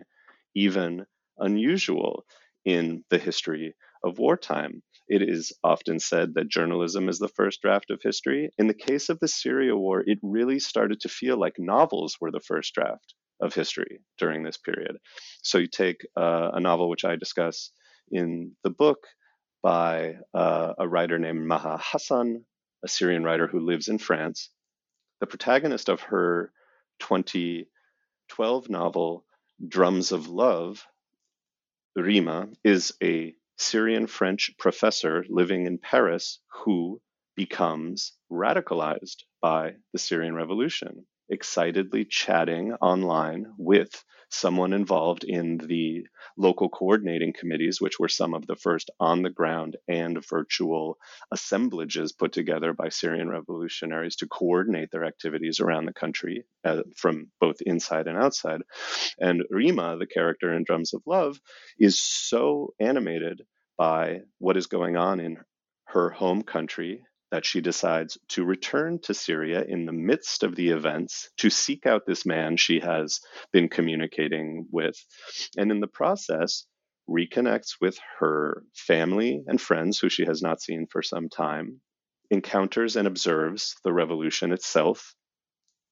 even unusual in the history of wartime. It is often said that journalism is the first draft of history. In the case of the Syria war, it really started to feel like novels were the first draft of history during this period. So you take uh, a novel which I discuss in the book by uh, a writer named Maha Hassan, a Syrian writer who lives in France. The protagonist of her 2012 novel, Drums of Love, Rima, is a Syrian French professor living in Paris who becomes radicalized by the Syrian revolution excitedly chatting online with someone involved in the local coordinating committees, which were some of the first on the ground and virtual assemblages put together by Syrian revolutionaries to coordinate their activities around the country uh, from both inside and outside. And Rima, the character in Drums of Love, is so animated by what is going on in her home country that she decides to return to Syria in the midst of the events to seek out this man she has been communicating with. And in the process, reconnects with her family and friends who she has not seen for some time, encounters and observes the revolution itself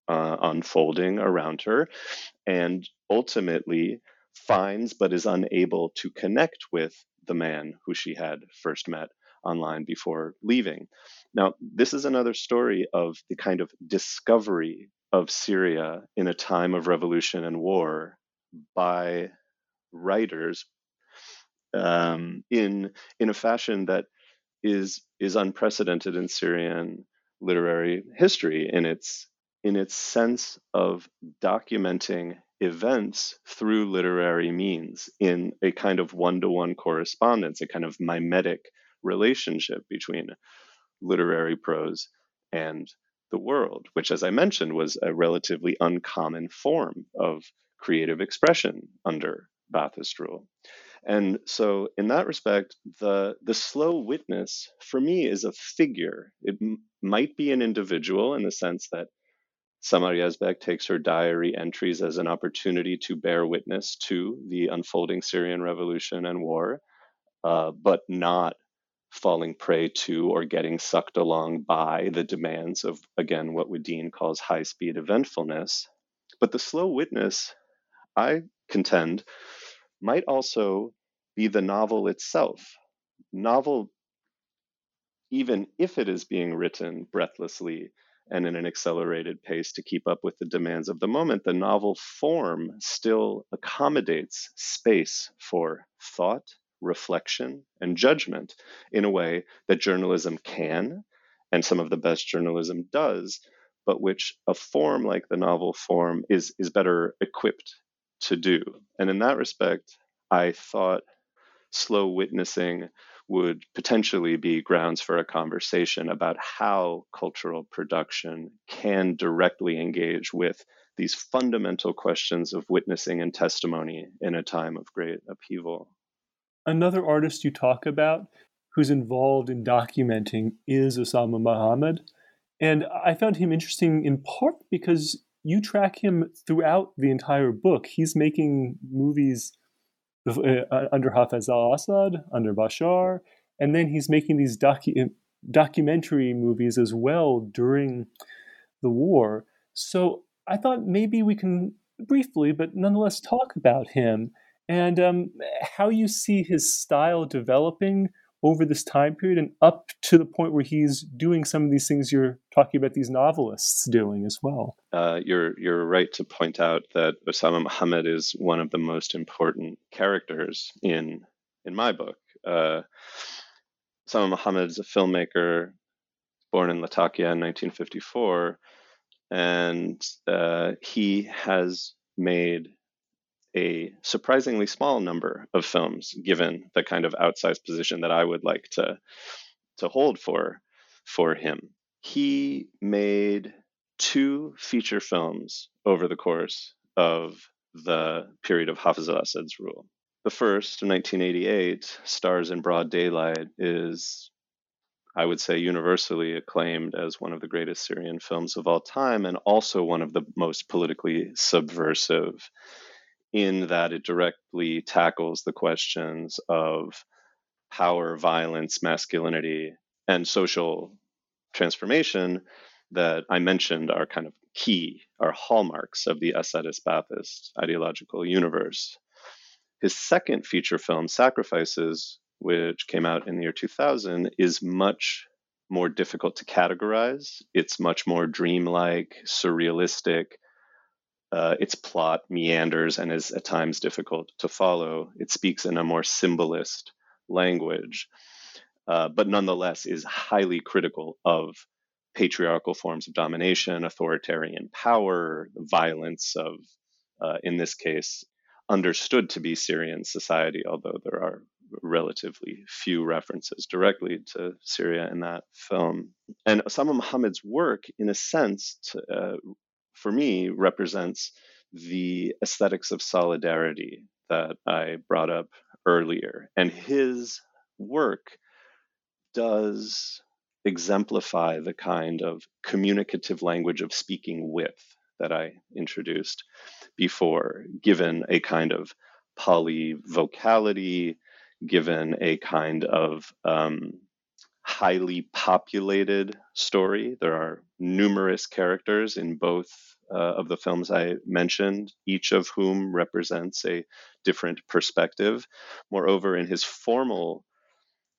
uh, unfolding around her, and ultimately finds but is unable to connect with the man who she had first met online before leaving. Now, this is another story of the kind of discovery of Syria in a time of revolution and war by writers um, in in a fashion that is is unprecedented in Syrian literary history in its in its sense of documenting events through literary means in a kind of one-to-one correspondence, a kind of mimetic relationship between literary prose and the world, which, as I mentioned, was a relatively uncommon form of creative expression under Ba'athist rule. And so, in that respect, the, the slow witness for me is a figure. It m- might be an individual in the sense that Samar Yazbek takes her diary entries as an opportunity to bear witness to the unfolding Syrian revolution and war, uh, but not falling prey to or getting sucked along by the demands of, again, what Wedeen calls high speed eventfulness. But the slow witness, I contend, might also be the novel itself. Novel, even if it is being written breathlessly and in an accelerated pace to keep up with the demands of the moment, the novel form still accommodates space for thought reflection and judgment in a way that journalism can and some of the best journalism does but which a form like the novel form is is better equipped to do. And in that respect i thought slow witnessing would potentially be grounds for a conversation about how cultural production can directly engage with these fundamental questions of witnessing and testimony in a time of great upheaval Another artist you talk about who's involved in documenting is Osama Muhammad. And I found him interesting in part because you track him throughout the entire book. He's making movies uh, uh under Hafez al Assad, under Bashar, and then he's making these docu- documentary movies as well during the war. So I thought maybe we can briefly, but nonetheless, talk about him and um, how you see his style developing over this time period and up to the point where he's doing some of these things you're talking about these novelists doing as well. Uh, you're you're right to point out that Osama Muhammad is one of the most important characters in in my book. Uh, Osama Muhammad is a filmmaker born in Latakia in 1954, and uh, he has made a surprisingly small number of films, given the kind of outsized position that I would like to to hold for for him. He made two feature films over the course of the period of Hafez al-Assad's rule. The first, 1988, Stars in Broad Daylight, is I would say universally acclaimed as one of the greatest Syrian films of all time and also one of the most politically subversive in that it directly tackles the questions of power, violence, masculinity, and social transformation that I mentioned are kind of key, are hallmarks of the Assadist Ba'athist ideological universe. His second feature film, Sacrifices, which came out in the year 2000, is much more difficult to categorize. It's much more dreamlike, surrealistic, uh, its plot meanders and is at times difficult to follow. It speaks in a more symbolist language, uh, but nonetheless is highly critical of patriarchal forms of domination, authoritarian power, violence of, uh, in this case, understood to be Syrian society, although there are relatively few references directly to Syria in that film. And Osama Muhammad's work, in a sense, to, uh, for me, represents the aesthetics of solidarity that I brought up earlier. And his work does exemplify the kind of communicative language of speaking with that I introduced before, given a kind of polyvocality, given a kind of um, highly populated story. There are numerous characters in both uh, of the films I mentioned, each of whom represents a different perspective. Moreover, in his formal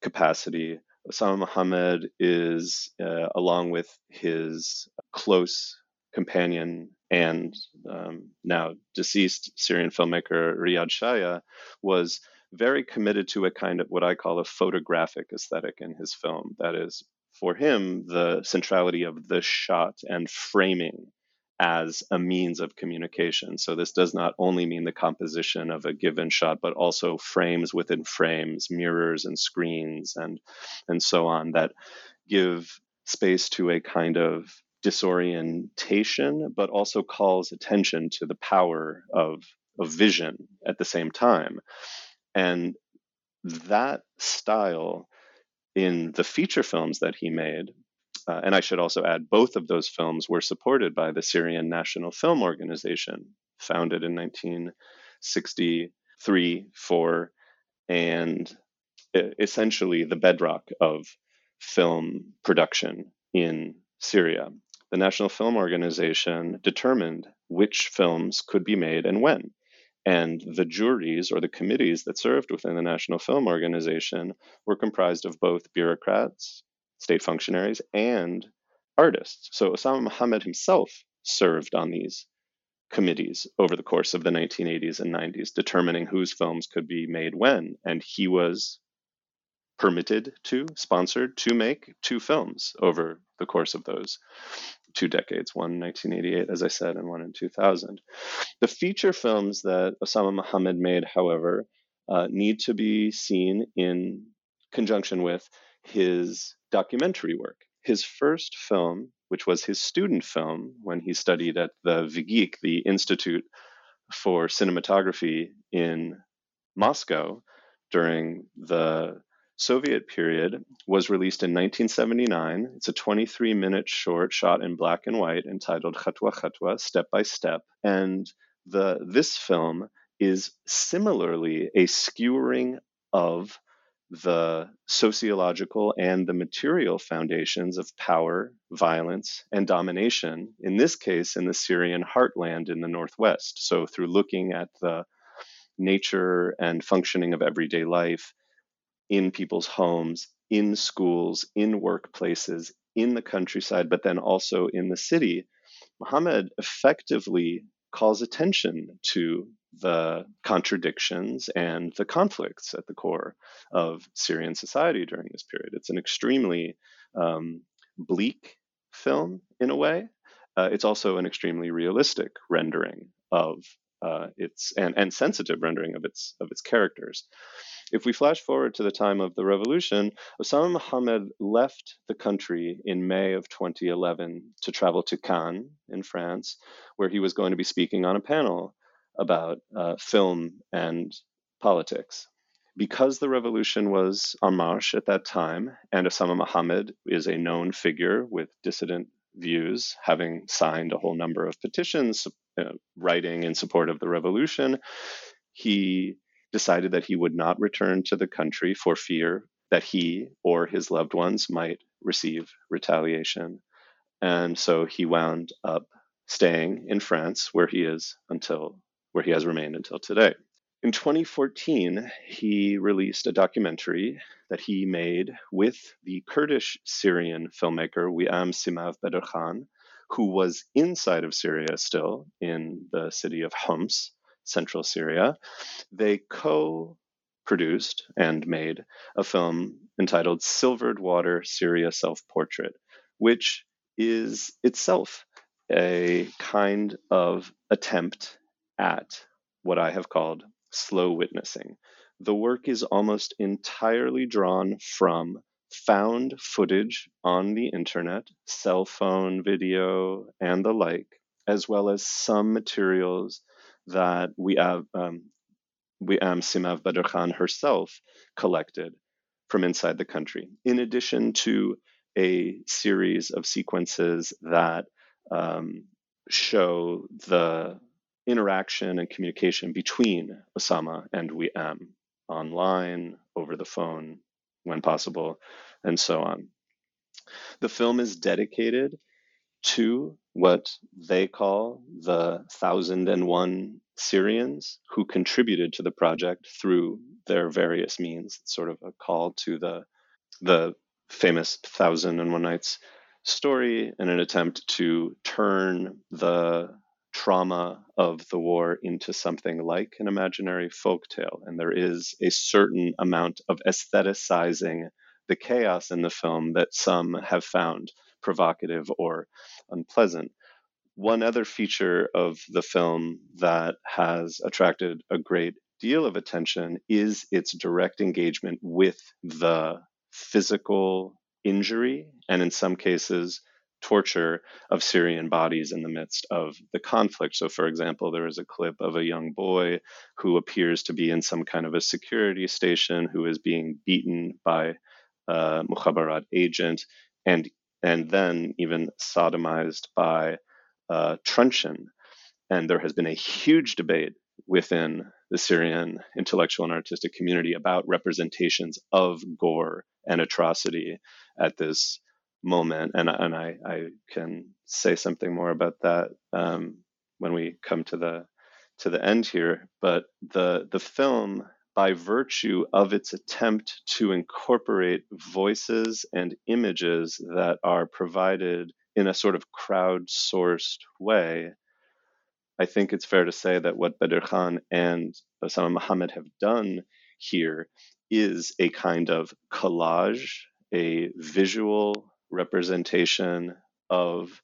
capacity, Osama Muhammad is, uh, along with his close companion and um, now deceased Syrian filmmaker Riyad Shaya, was very committed to a kind of what I call a photographic aesthetic in his film. That is, for him, the centrality of the shot and framing as a means of communication. So this does not only mean the composition of a given shot, but also frames within frames, mirrors and screens, and and so on that give space to a kind of disorientation, but also calls attention to the power of of vision at the same time. And that style in the feature films that he made uh, and I should also add, both of those films were supported by the Syrian National Film Organization, founded in 1963 4, and essentially the bedrock of film production in Syria. The National Film Organization determined which films could be made and when. And the juries or the committees that served within the National Film Organization were comprised of both bureaucrats state functionaries, and artists. So Osama Muhammad himself served on these committees over the course of the 1980s and 90s, determining whose films could be made when. And he was permitted to, sponsored to make two films over the course of those two decades one in 1988, as I said, and one in 2000. The feature films that Osama Muhammad made, however, uh, need to be seen in conjunction with his documentary work. His first film, which was his student film when he studied at the VGIK, the Institute for Cinematography in Moscow during the Soviet period, was released in 1979. It's a 23 minute short shot in black and white entitled Khatwa Khatwa, Step by Step. And the, this film is similarly a skewering of the sociological and the material foundations of power, violence, and domination, in this case, in the Syrian heartland in the northwest. So, through looking at the nature and functioning of everyday life in people's homes, in schools, in workplaces, in the countryside, but then also in the city, Muhammad effectively calls attention to the contradictions and the conflicts at the core of Syrian society during this period. It's an extremely um, bleak film in a way. Uh, it's also an extremely realistic rendering of uh, its and, and sensitive rendering of its of its characters. If we flash forward to the time of the revolution, Osama Muhammad left the country in May of 2011 to travel to Cannes in France, where he was going to be speaking on a panel about uh, film and politics. Because the revolution was en marche at that time, and Osama Muhammad is a known figure with dissident views, having signed a whole number of petitions uh, writing in support of the revolution, he decided that he would not return to the country for fear that he or his loved ones might receive retaliation. And so he wound up staying in France, where he is until where he has remained until today. In 2014, he released a documentary that he made with the Kurdish Syrian filmmaker Wiam Simav Bedr Khan, who was inside of Syria still in the city of Homs, central Syria. They co produced and made a film entitled Silvered Water Syria Self Portrait, which is itself a kind of attempt at what I have called slow witnessing. The work is almost entirely drawn from found footage on the internet, cell phone video, and the like, as well as some materials that we have, um, we um, Simav Badr Khan herself collected from inside the country, in addition to a series of sequences that um, show the interaction and communication between Osama and Wiam online, over the phone, when possible, and so on. The film is dedicated to what they call the thousand and one Syrians who contributed to the project through their various means. It's sort of a call to the the famous Thousand and One Nights story in an attempt to turn the trauma of the war into something like an imaginary folk tale. And there is a certain amount of aestheticizing the chaos in the film that some have found provocative or unpleasant. One other feature of the film that has attracted a great deal of attention is its direct engagement with the physical injury and, in some cases, torture of Syrian bodies in the midst of the conflict. So, for example, there is a clip of a young boy who appears to be in some kind of a security station who is being beaten by a Mukhabarat agent and and then even sodomized by a truncheon. And there has been a huge debate within the Syrian intellectual and artistic community about representations of gore and atrocity at this moment, and and I, I can say something more about that um, when we come to the to the end here. But the the film, by virtue of its attempt to incorporate voices and images that are provided in a sort of crowd-sourced way, I think it's fair to say that what Badr Khan and Osama Muhammad have done here is a kind of collage, a visual representation of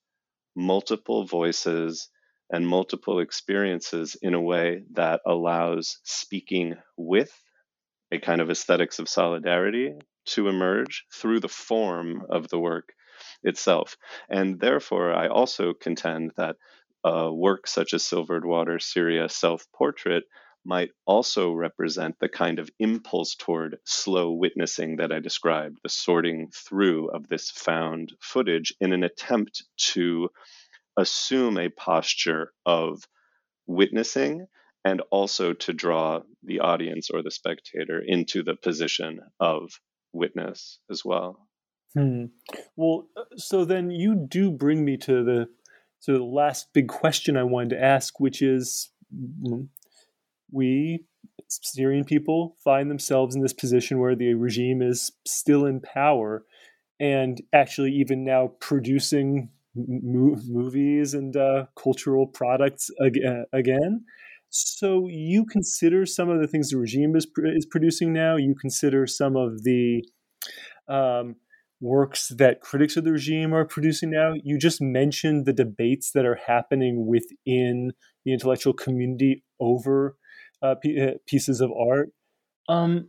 multiple voices and multiple experiences in a way that allows speaking with a kind of aesthetics of solidarity to emerge through the form of the work itself. And therefore, I also contend that a work such as Silvered Water Syria Self Portrait might also represent the kind of impulse toward slow witnessing that I described, the sorting through of this found footage in an attempt to assume a posture of witnessing and also to draw the audience or the spectator into the position of witness as well. Hmm. Well, uh, so then you do bring me to the so the last big question I wanted to ask, which is mm, we Syrian people find themselves in this position where the regime is still in power and actually even now producing mo- movies and uh, cultural products ag- uh, again. So you consider some of the things the regime is pr- is producing now. You consider some of the um, works that critics of the regime are producing now. You just mentioned the debates that are happening within the intellectual community over uh, uh, pieces of art. Um,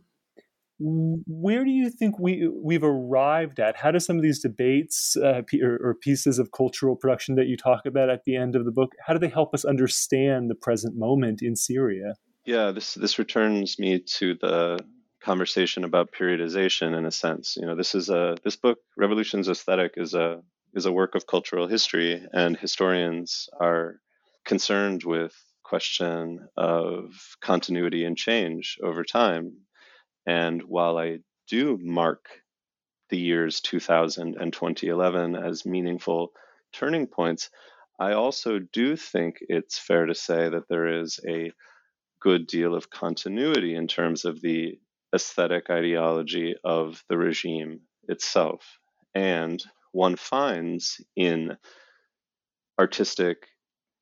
where do you think we we've arrived at? How do some of these debates uh, or, or, pieces of cultural production that you talk about at the end of the book, how do they help us understand the present moment in Syria? Yeah, this this returns me to the conversation about periodization in a sense. You know, this is a this book, Revolutions Aesthetic, is a is a work of cultural history, and historians are concerned with question of continuity and change over time. And while I do mark the years 2000 and 2011 as meaningful turning points, I also do think it's fair to say that there is a good deal of continuity in terms of the aesthetic ideology of the regime itself. And one finds in artistic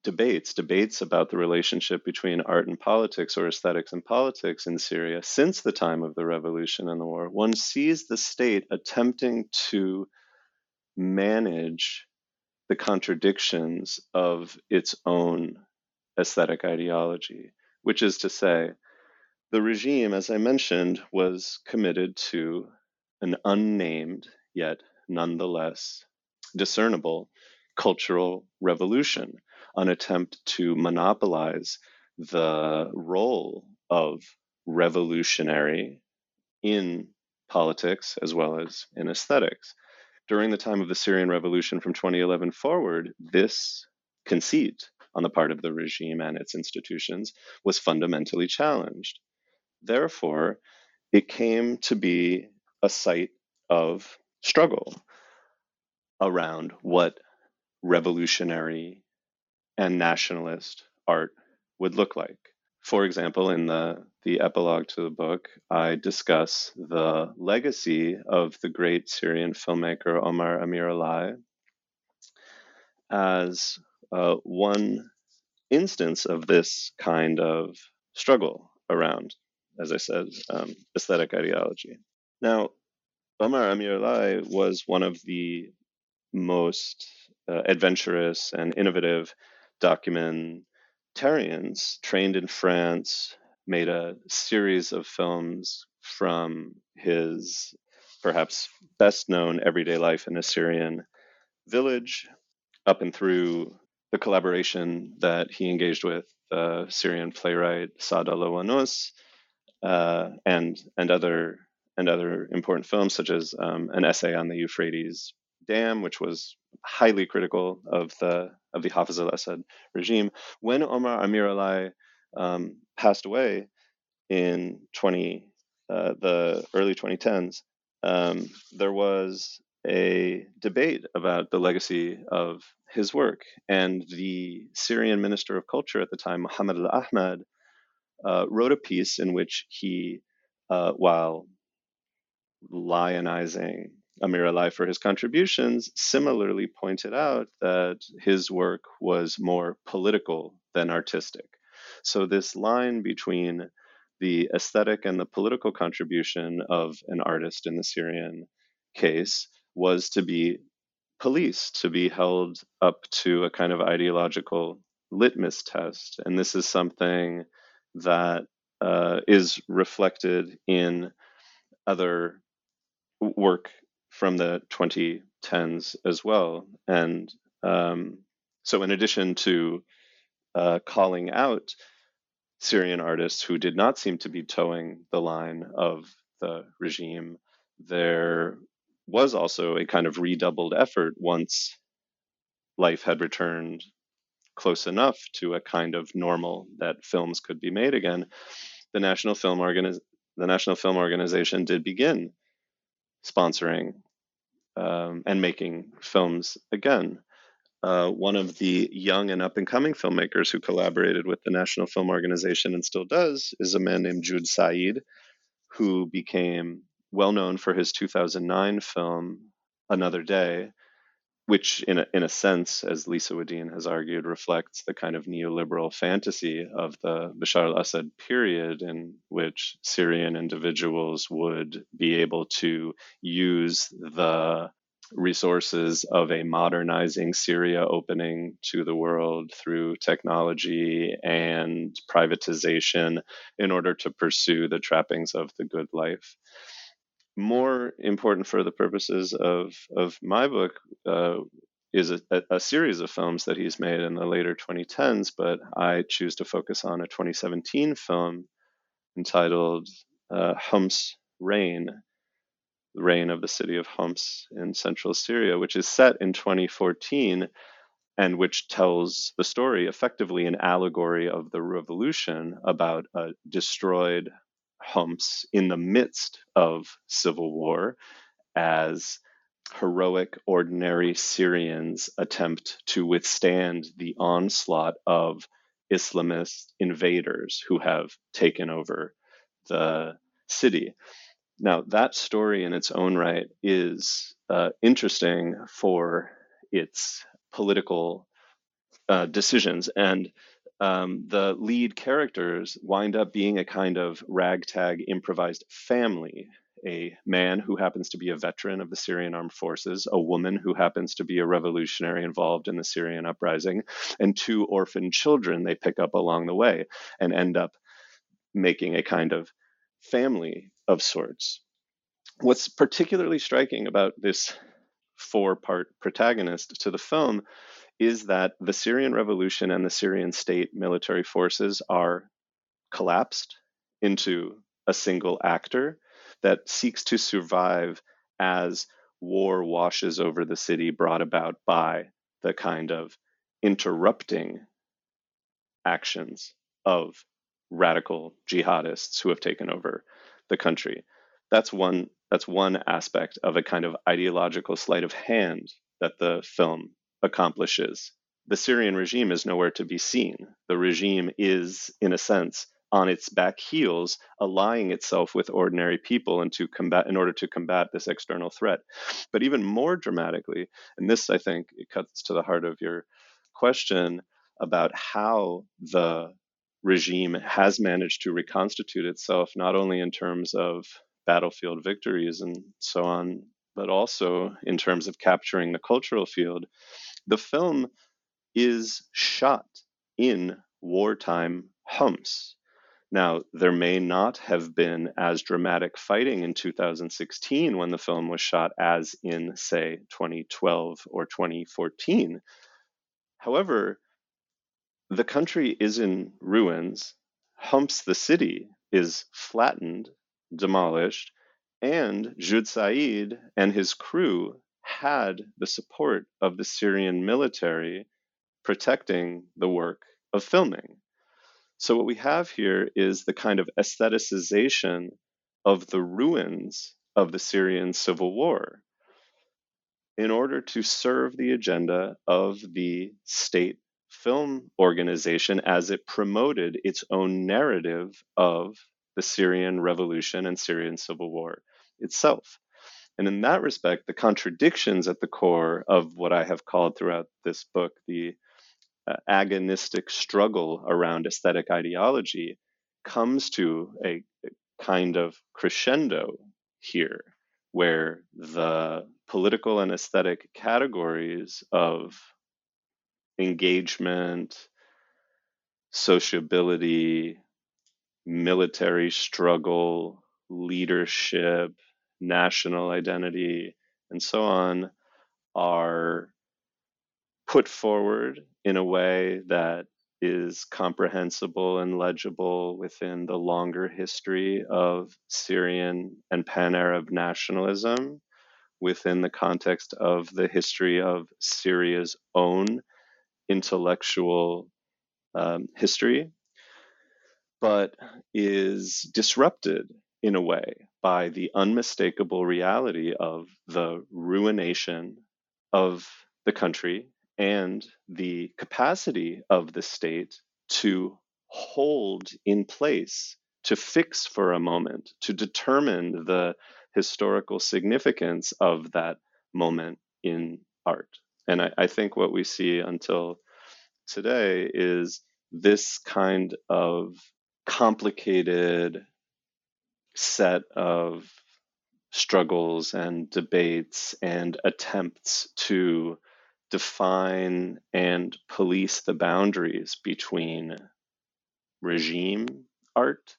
debates, debates about the relationship between art and politics or aesthetics and politics in Syria since the time of the revolution and the war, one sees the state attempting to manage the contradictions of its own aesthetic ideology, which is to say, the regime, as I mentioned, was committed to an unnamed, yet nonetheless discernible cultural revolution, an attempt to monopolize the role of revolutionary in politics as well as in aesthetics. During the time of the Syrian Revolution from 2011 forward, this conceit on the part of the regime and its institutions was fundamentally challenged. Therefore, it came to be a site of struggle around what revolutionary and nationalist art would look like. For example, in the, the epilogue to the book, I discuss the legacy of the great Syrian filmmaker Omar Amiralay as uh, one instance of this kind of struggle around, as I said, um, aesthetic ideology. Now, Omar Amiralay was one of the most uh, adventurous and innovative documentarians trained in France, made a series of films from his perhaps best known everyday life in a Syrian village up and through the collaboration that he engaged with uh, Syrian playwright Saadallah Wannous uh, and and other and other important films such as um, an essay on the Euphrates Dam, which was highly critical of the of the Hafiz al-Assad regime. When Omar Amiralay um, passed away in 20 uh, the early 2010s, um, there was a debate about the legacy of his work, and the Syrian Minister of Culture at the time, Mohammed Al Ahmad, uh, wrote a piece in which he, uh, while lionizing Amiralay for his contributions, similarly pointed out that his work was more political than artistic. So, this line between the aesthetic and the political contribution of an artist in the Syrian case was to be policed, to be held up to a kind of ideological litmus test. And this is something that uh, is reflected in other work from the 2010s as well. And um, so, in addition to uh, calling out Syrian artists who did not seem to be toeing the line of the regime, there was also a kind of redoubled effort once life had returned close enough to a kind of normal that films could be made again. The National Film Organiz- the National Film Organization did begin sponsoring um, and making films again. Uh, one of the young and up and coming filmmakers who collaborated with the National Film Organization and still does is a man named Joud Said, who became well known for his 2009 film Another Day, which, in a, in a sense, as Lisa Wedeen has argued, reflects the kind of neoliberal fantasy of the Bashar al Assad period, in which Syrian individuals would be able to use the resources of a modernizing Syria opening to the world through technology and privatization in order to pursue the trappings of the good life more important for the purposes of of my book uh, is a, a, series of films that he's made in the later 2010s, but I choose to focus on a 2017 film entitled uh, Homs Rain, the rain of the city of Homs in central Syria, which is set in 2014 and which tells the story effectively an allegory of the revolution about a destroyed Homs in the midst of civil war as heroic, ordinary Syrians attempt to withstand the onslaught of Islamist invaders who have taken over the city. Now, that story in its own right is uh, interesting for its political uh, decisions. And um, the lead characters wind up being a kind of ragtag improvised family a man who happens to be a veteran of the Syrian armed forces, a woman who happens to be a revolutionary involved in the Syrian uprising, and two orphan children they pick up along the way and end up making a kind of family of sorts. What's particularly striking about this four part protagonist to the film is that the Syrian revolution and the Syrian state military forces are collapsed into a single actor that seeks to survive as war washes over the city brought about by the kind of interrupting actions of radical jihadists who have taken over the country. That's one that's one aspect of a kind of ideological sleight of hand that the film accomplishes. The Syrian regime is nowhere to be seen. The regime is, in a sense, on its back heels, allying itself with ordinary people and to combat in order to combat this external threat. But even more dramatically, and this I think it cuts to the heart of your question about how the regime has managed to reconstitute itself, not only in terms of battlefield victories and so on, but also in terms of capturing the cultural field. The film is shot in wartime Homs. Now, there may not have been as dramatic fighting in 2016 when the film was shot as in, say, 2012 or 2014. However, the country is in ruins. Homs, the city, is flattened, demolished, and Joud Said and his crew had the support of the Syrian military protecting the work of filming. So, what we have here is the kind of aestheticization of the ruins of the Syrian civil war in order to serve the agenda of the state film organization as it promoted its own narrative of the Syrian revolution and Syrian civil war itself. And in that respect, the contradictions at the core of what I have called throughout this book the uh, agonistic struggle around aesthetic ideology comes to a, a kind of crescendo here, where the political and aesthetic categories of engagement, sociability, military struggle, leadership, national identity, and so on are put forward in a way that is comprehensible and legible within the longer history of Syrian and pan Arab nationalism, within the context of the history of Syria's own intellectual um, history, but is disrupted in a way by the unmistakable reality of the ruination of the country and the capacity of the state to hold in place, to fix for a moment, to determine the historical significance of that moment in art. And I, I think what we see until today is this kind of complicated set of struggles and debates and attempts to define and police the boundaries between regime art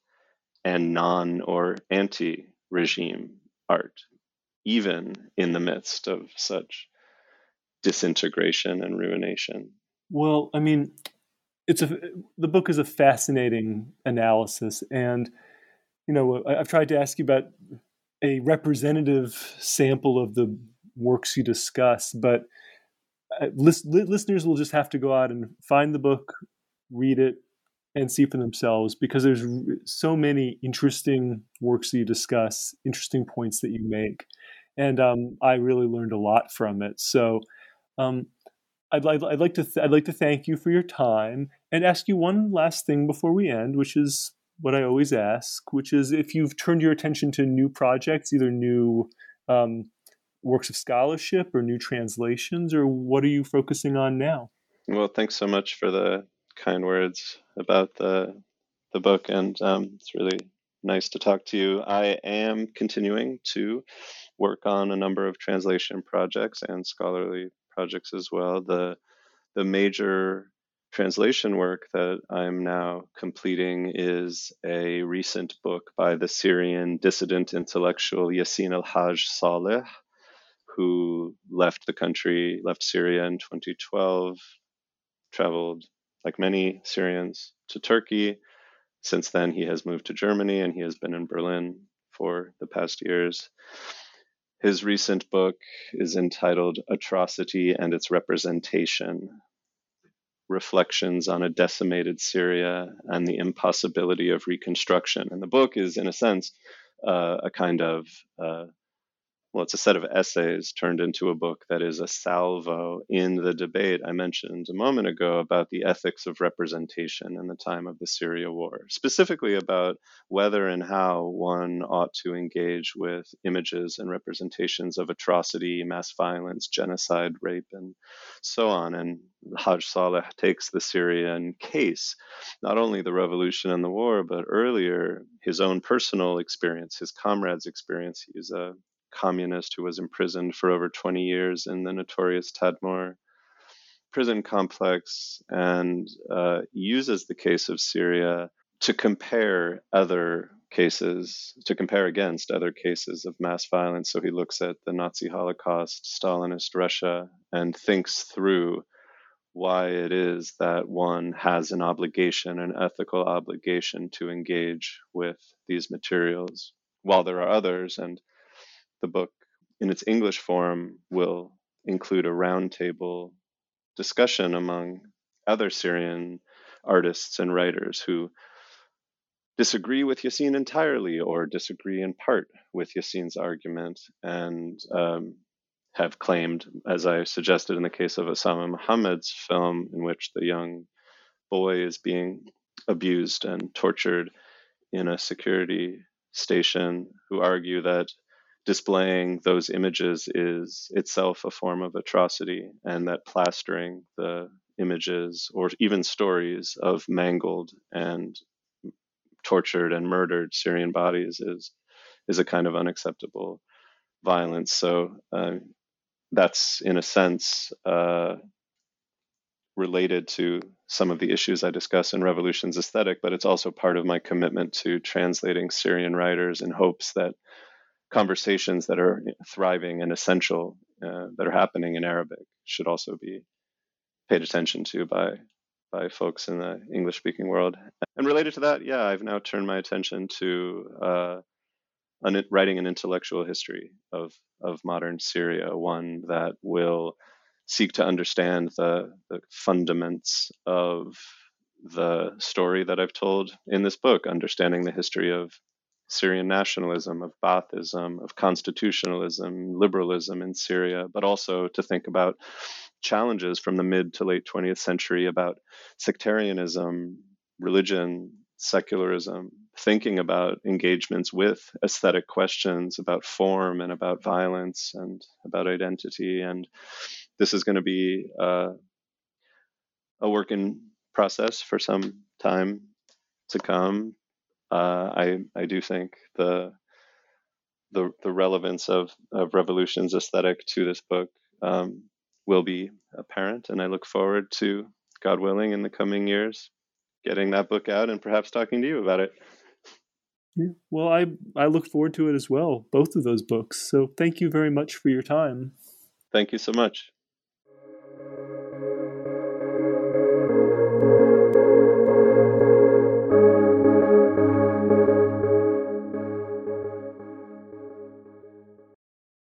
and non or anti regime art, even in the midst of such disintegration and ruination. Well, I mean, it's a the book is a fascinating analysis, and you know, I've tried to ask you about a representative sample of the works you discuss, but uh, list, listeners will just have to go out and find the book, read it, and see for themselves because there's so many interesting works that you discuss, interesting points that you make, and um, I really learned a lot from it. So. Um, I'd, like I'd like to th- I'd like to thank you for your time and ask you one last thing before we end, which is what I always ask, which is if you've turned your attention to new projects, either new um, works of scholarship or new translations, or what are you focusing on now? Well, thanks so much for the kind words about the the book, and um, it's really nice to talk to you. I am continuing to work on a number of translation projects and scholarly projects as well. The the major translation work that I'm now completing is a recent book by the Syrian dissident intellectual Yassin al Haj Saleh, who left the country, left Syria in 2012, traveled like many Syrians to Turkey. Since then, he has moved to Germany and he has been in Berlin for the past years. His recent book is entitled Atrocity and Its Representation Reflections on a Decimated Syria and the Impossibility of Reconstruction. And the book is, in a sense, uh, a kind of uh, well, it's a set of essays turned into a book that is a salvo in the debate I mentioned a moment ago about the ethics of representation in the time of the Syria war, specifically about whether and how one ought to engage with images and representations of atrocity, mass violence, genocide, rape, and so on. And Haj Saleh takes the Syrian case, not only the revolution and the war, but earlier his own personal experience, his comrades' experience. He's a communist who was imprisoned for over 20 years in the notorious Tadmor prison complex and uh, uses the case of Syria to compare other cases, to compare against other cases of mass violence. So he looks at the Nazi Holocaust, Stalinist Russia, and thinks through why it is that one has an obligation, an ethical obligation to engage with these materials, while there are others, and the book in its English form will include a roundtable discussion among other Syrian artists and writers who disagree with Yassin entirely or disagree in part with Yassin's argument and um, have claimed, as I suggested in the case of Osama Muhammad's film, in which the young boy is being abused and tortured in a security station, who argue that displaying those images is itself a form of atrocity, and that plastering the images or even stories of mangled and tortured and murdered Syrian bodies is is a kind of unacceptable violence. So uh, that's in a sense uh, related to some of the issues I discuss in Revolutions Aesthetic, but it's also part of my commitment to translating Syrian writers in hopes that conversations that are thriving and essential uh, that are happening in Arabic should also be paid attention to by by folks in the English speaking world. And related to that, yeah, I've now turned my attention to uh, an, writing an intellectual history of of modern Syria, one that will seek to understand the, the fundaments of the story that I've told in this book, understanding the history of Syrian nationalism, of Baathism, of constitutionalism, liberalism in Syria, but also to think about challenges from the mid to late 20th century about sectarianism, religion, secularism, thinking about engagements with aesthetic questions about form and about violence and about identity. And this is going to be uh, a work in process for some time to come uh, I I do think the the the relevance of of Revolutions Aesthetic to this book um, will be apparent, and I look forward to God willing in the coming years getting that book out and perhaps talking to you about it. Yeah, well, I I look forward to it as well, both of those books. So thank you very much for your time. Thank you so much.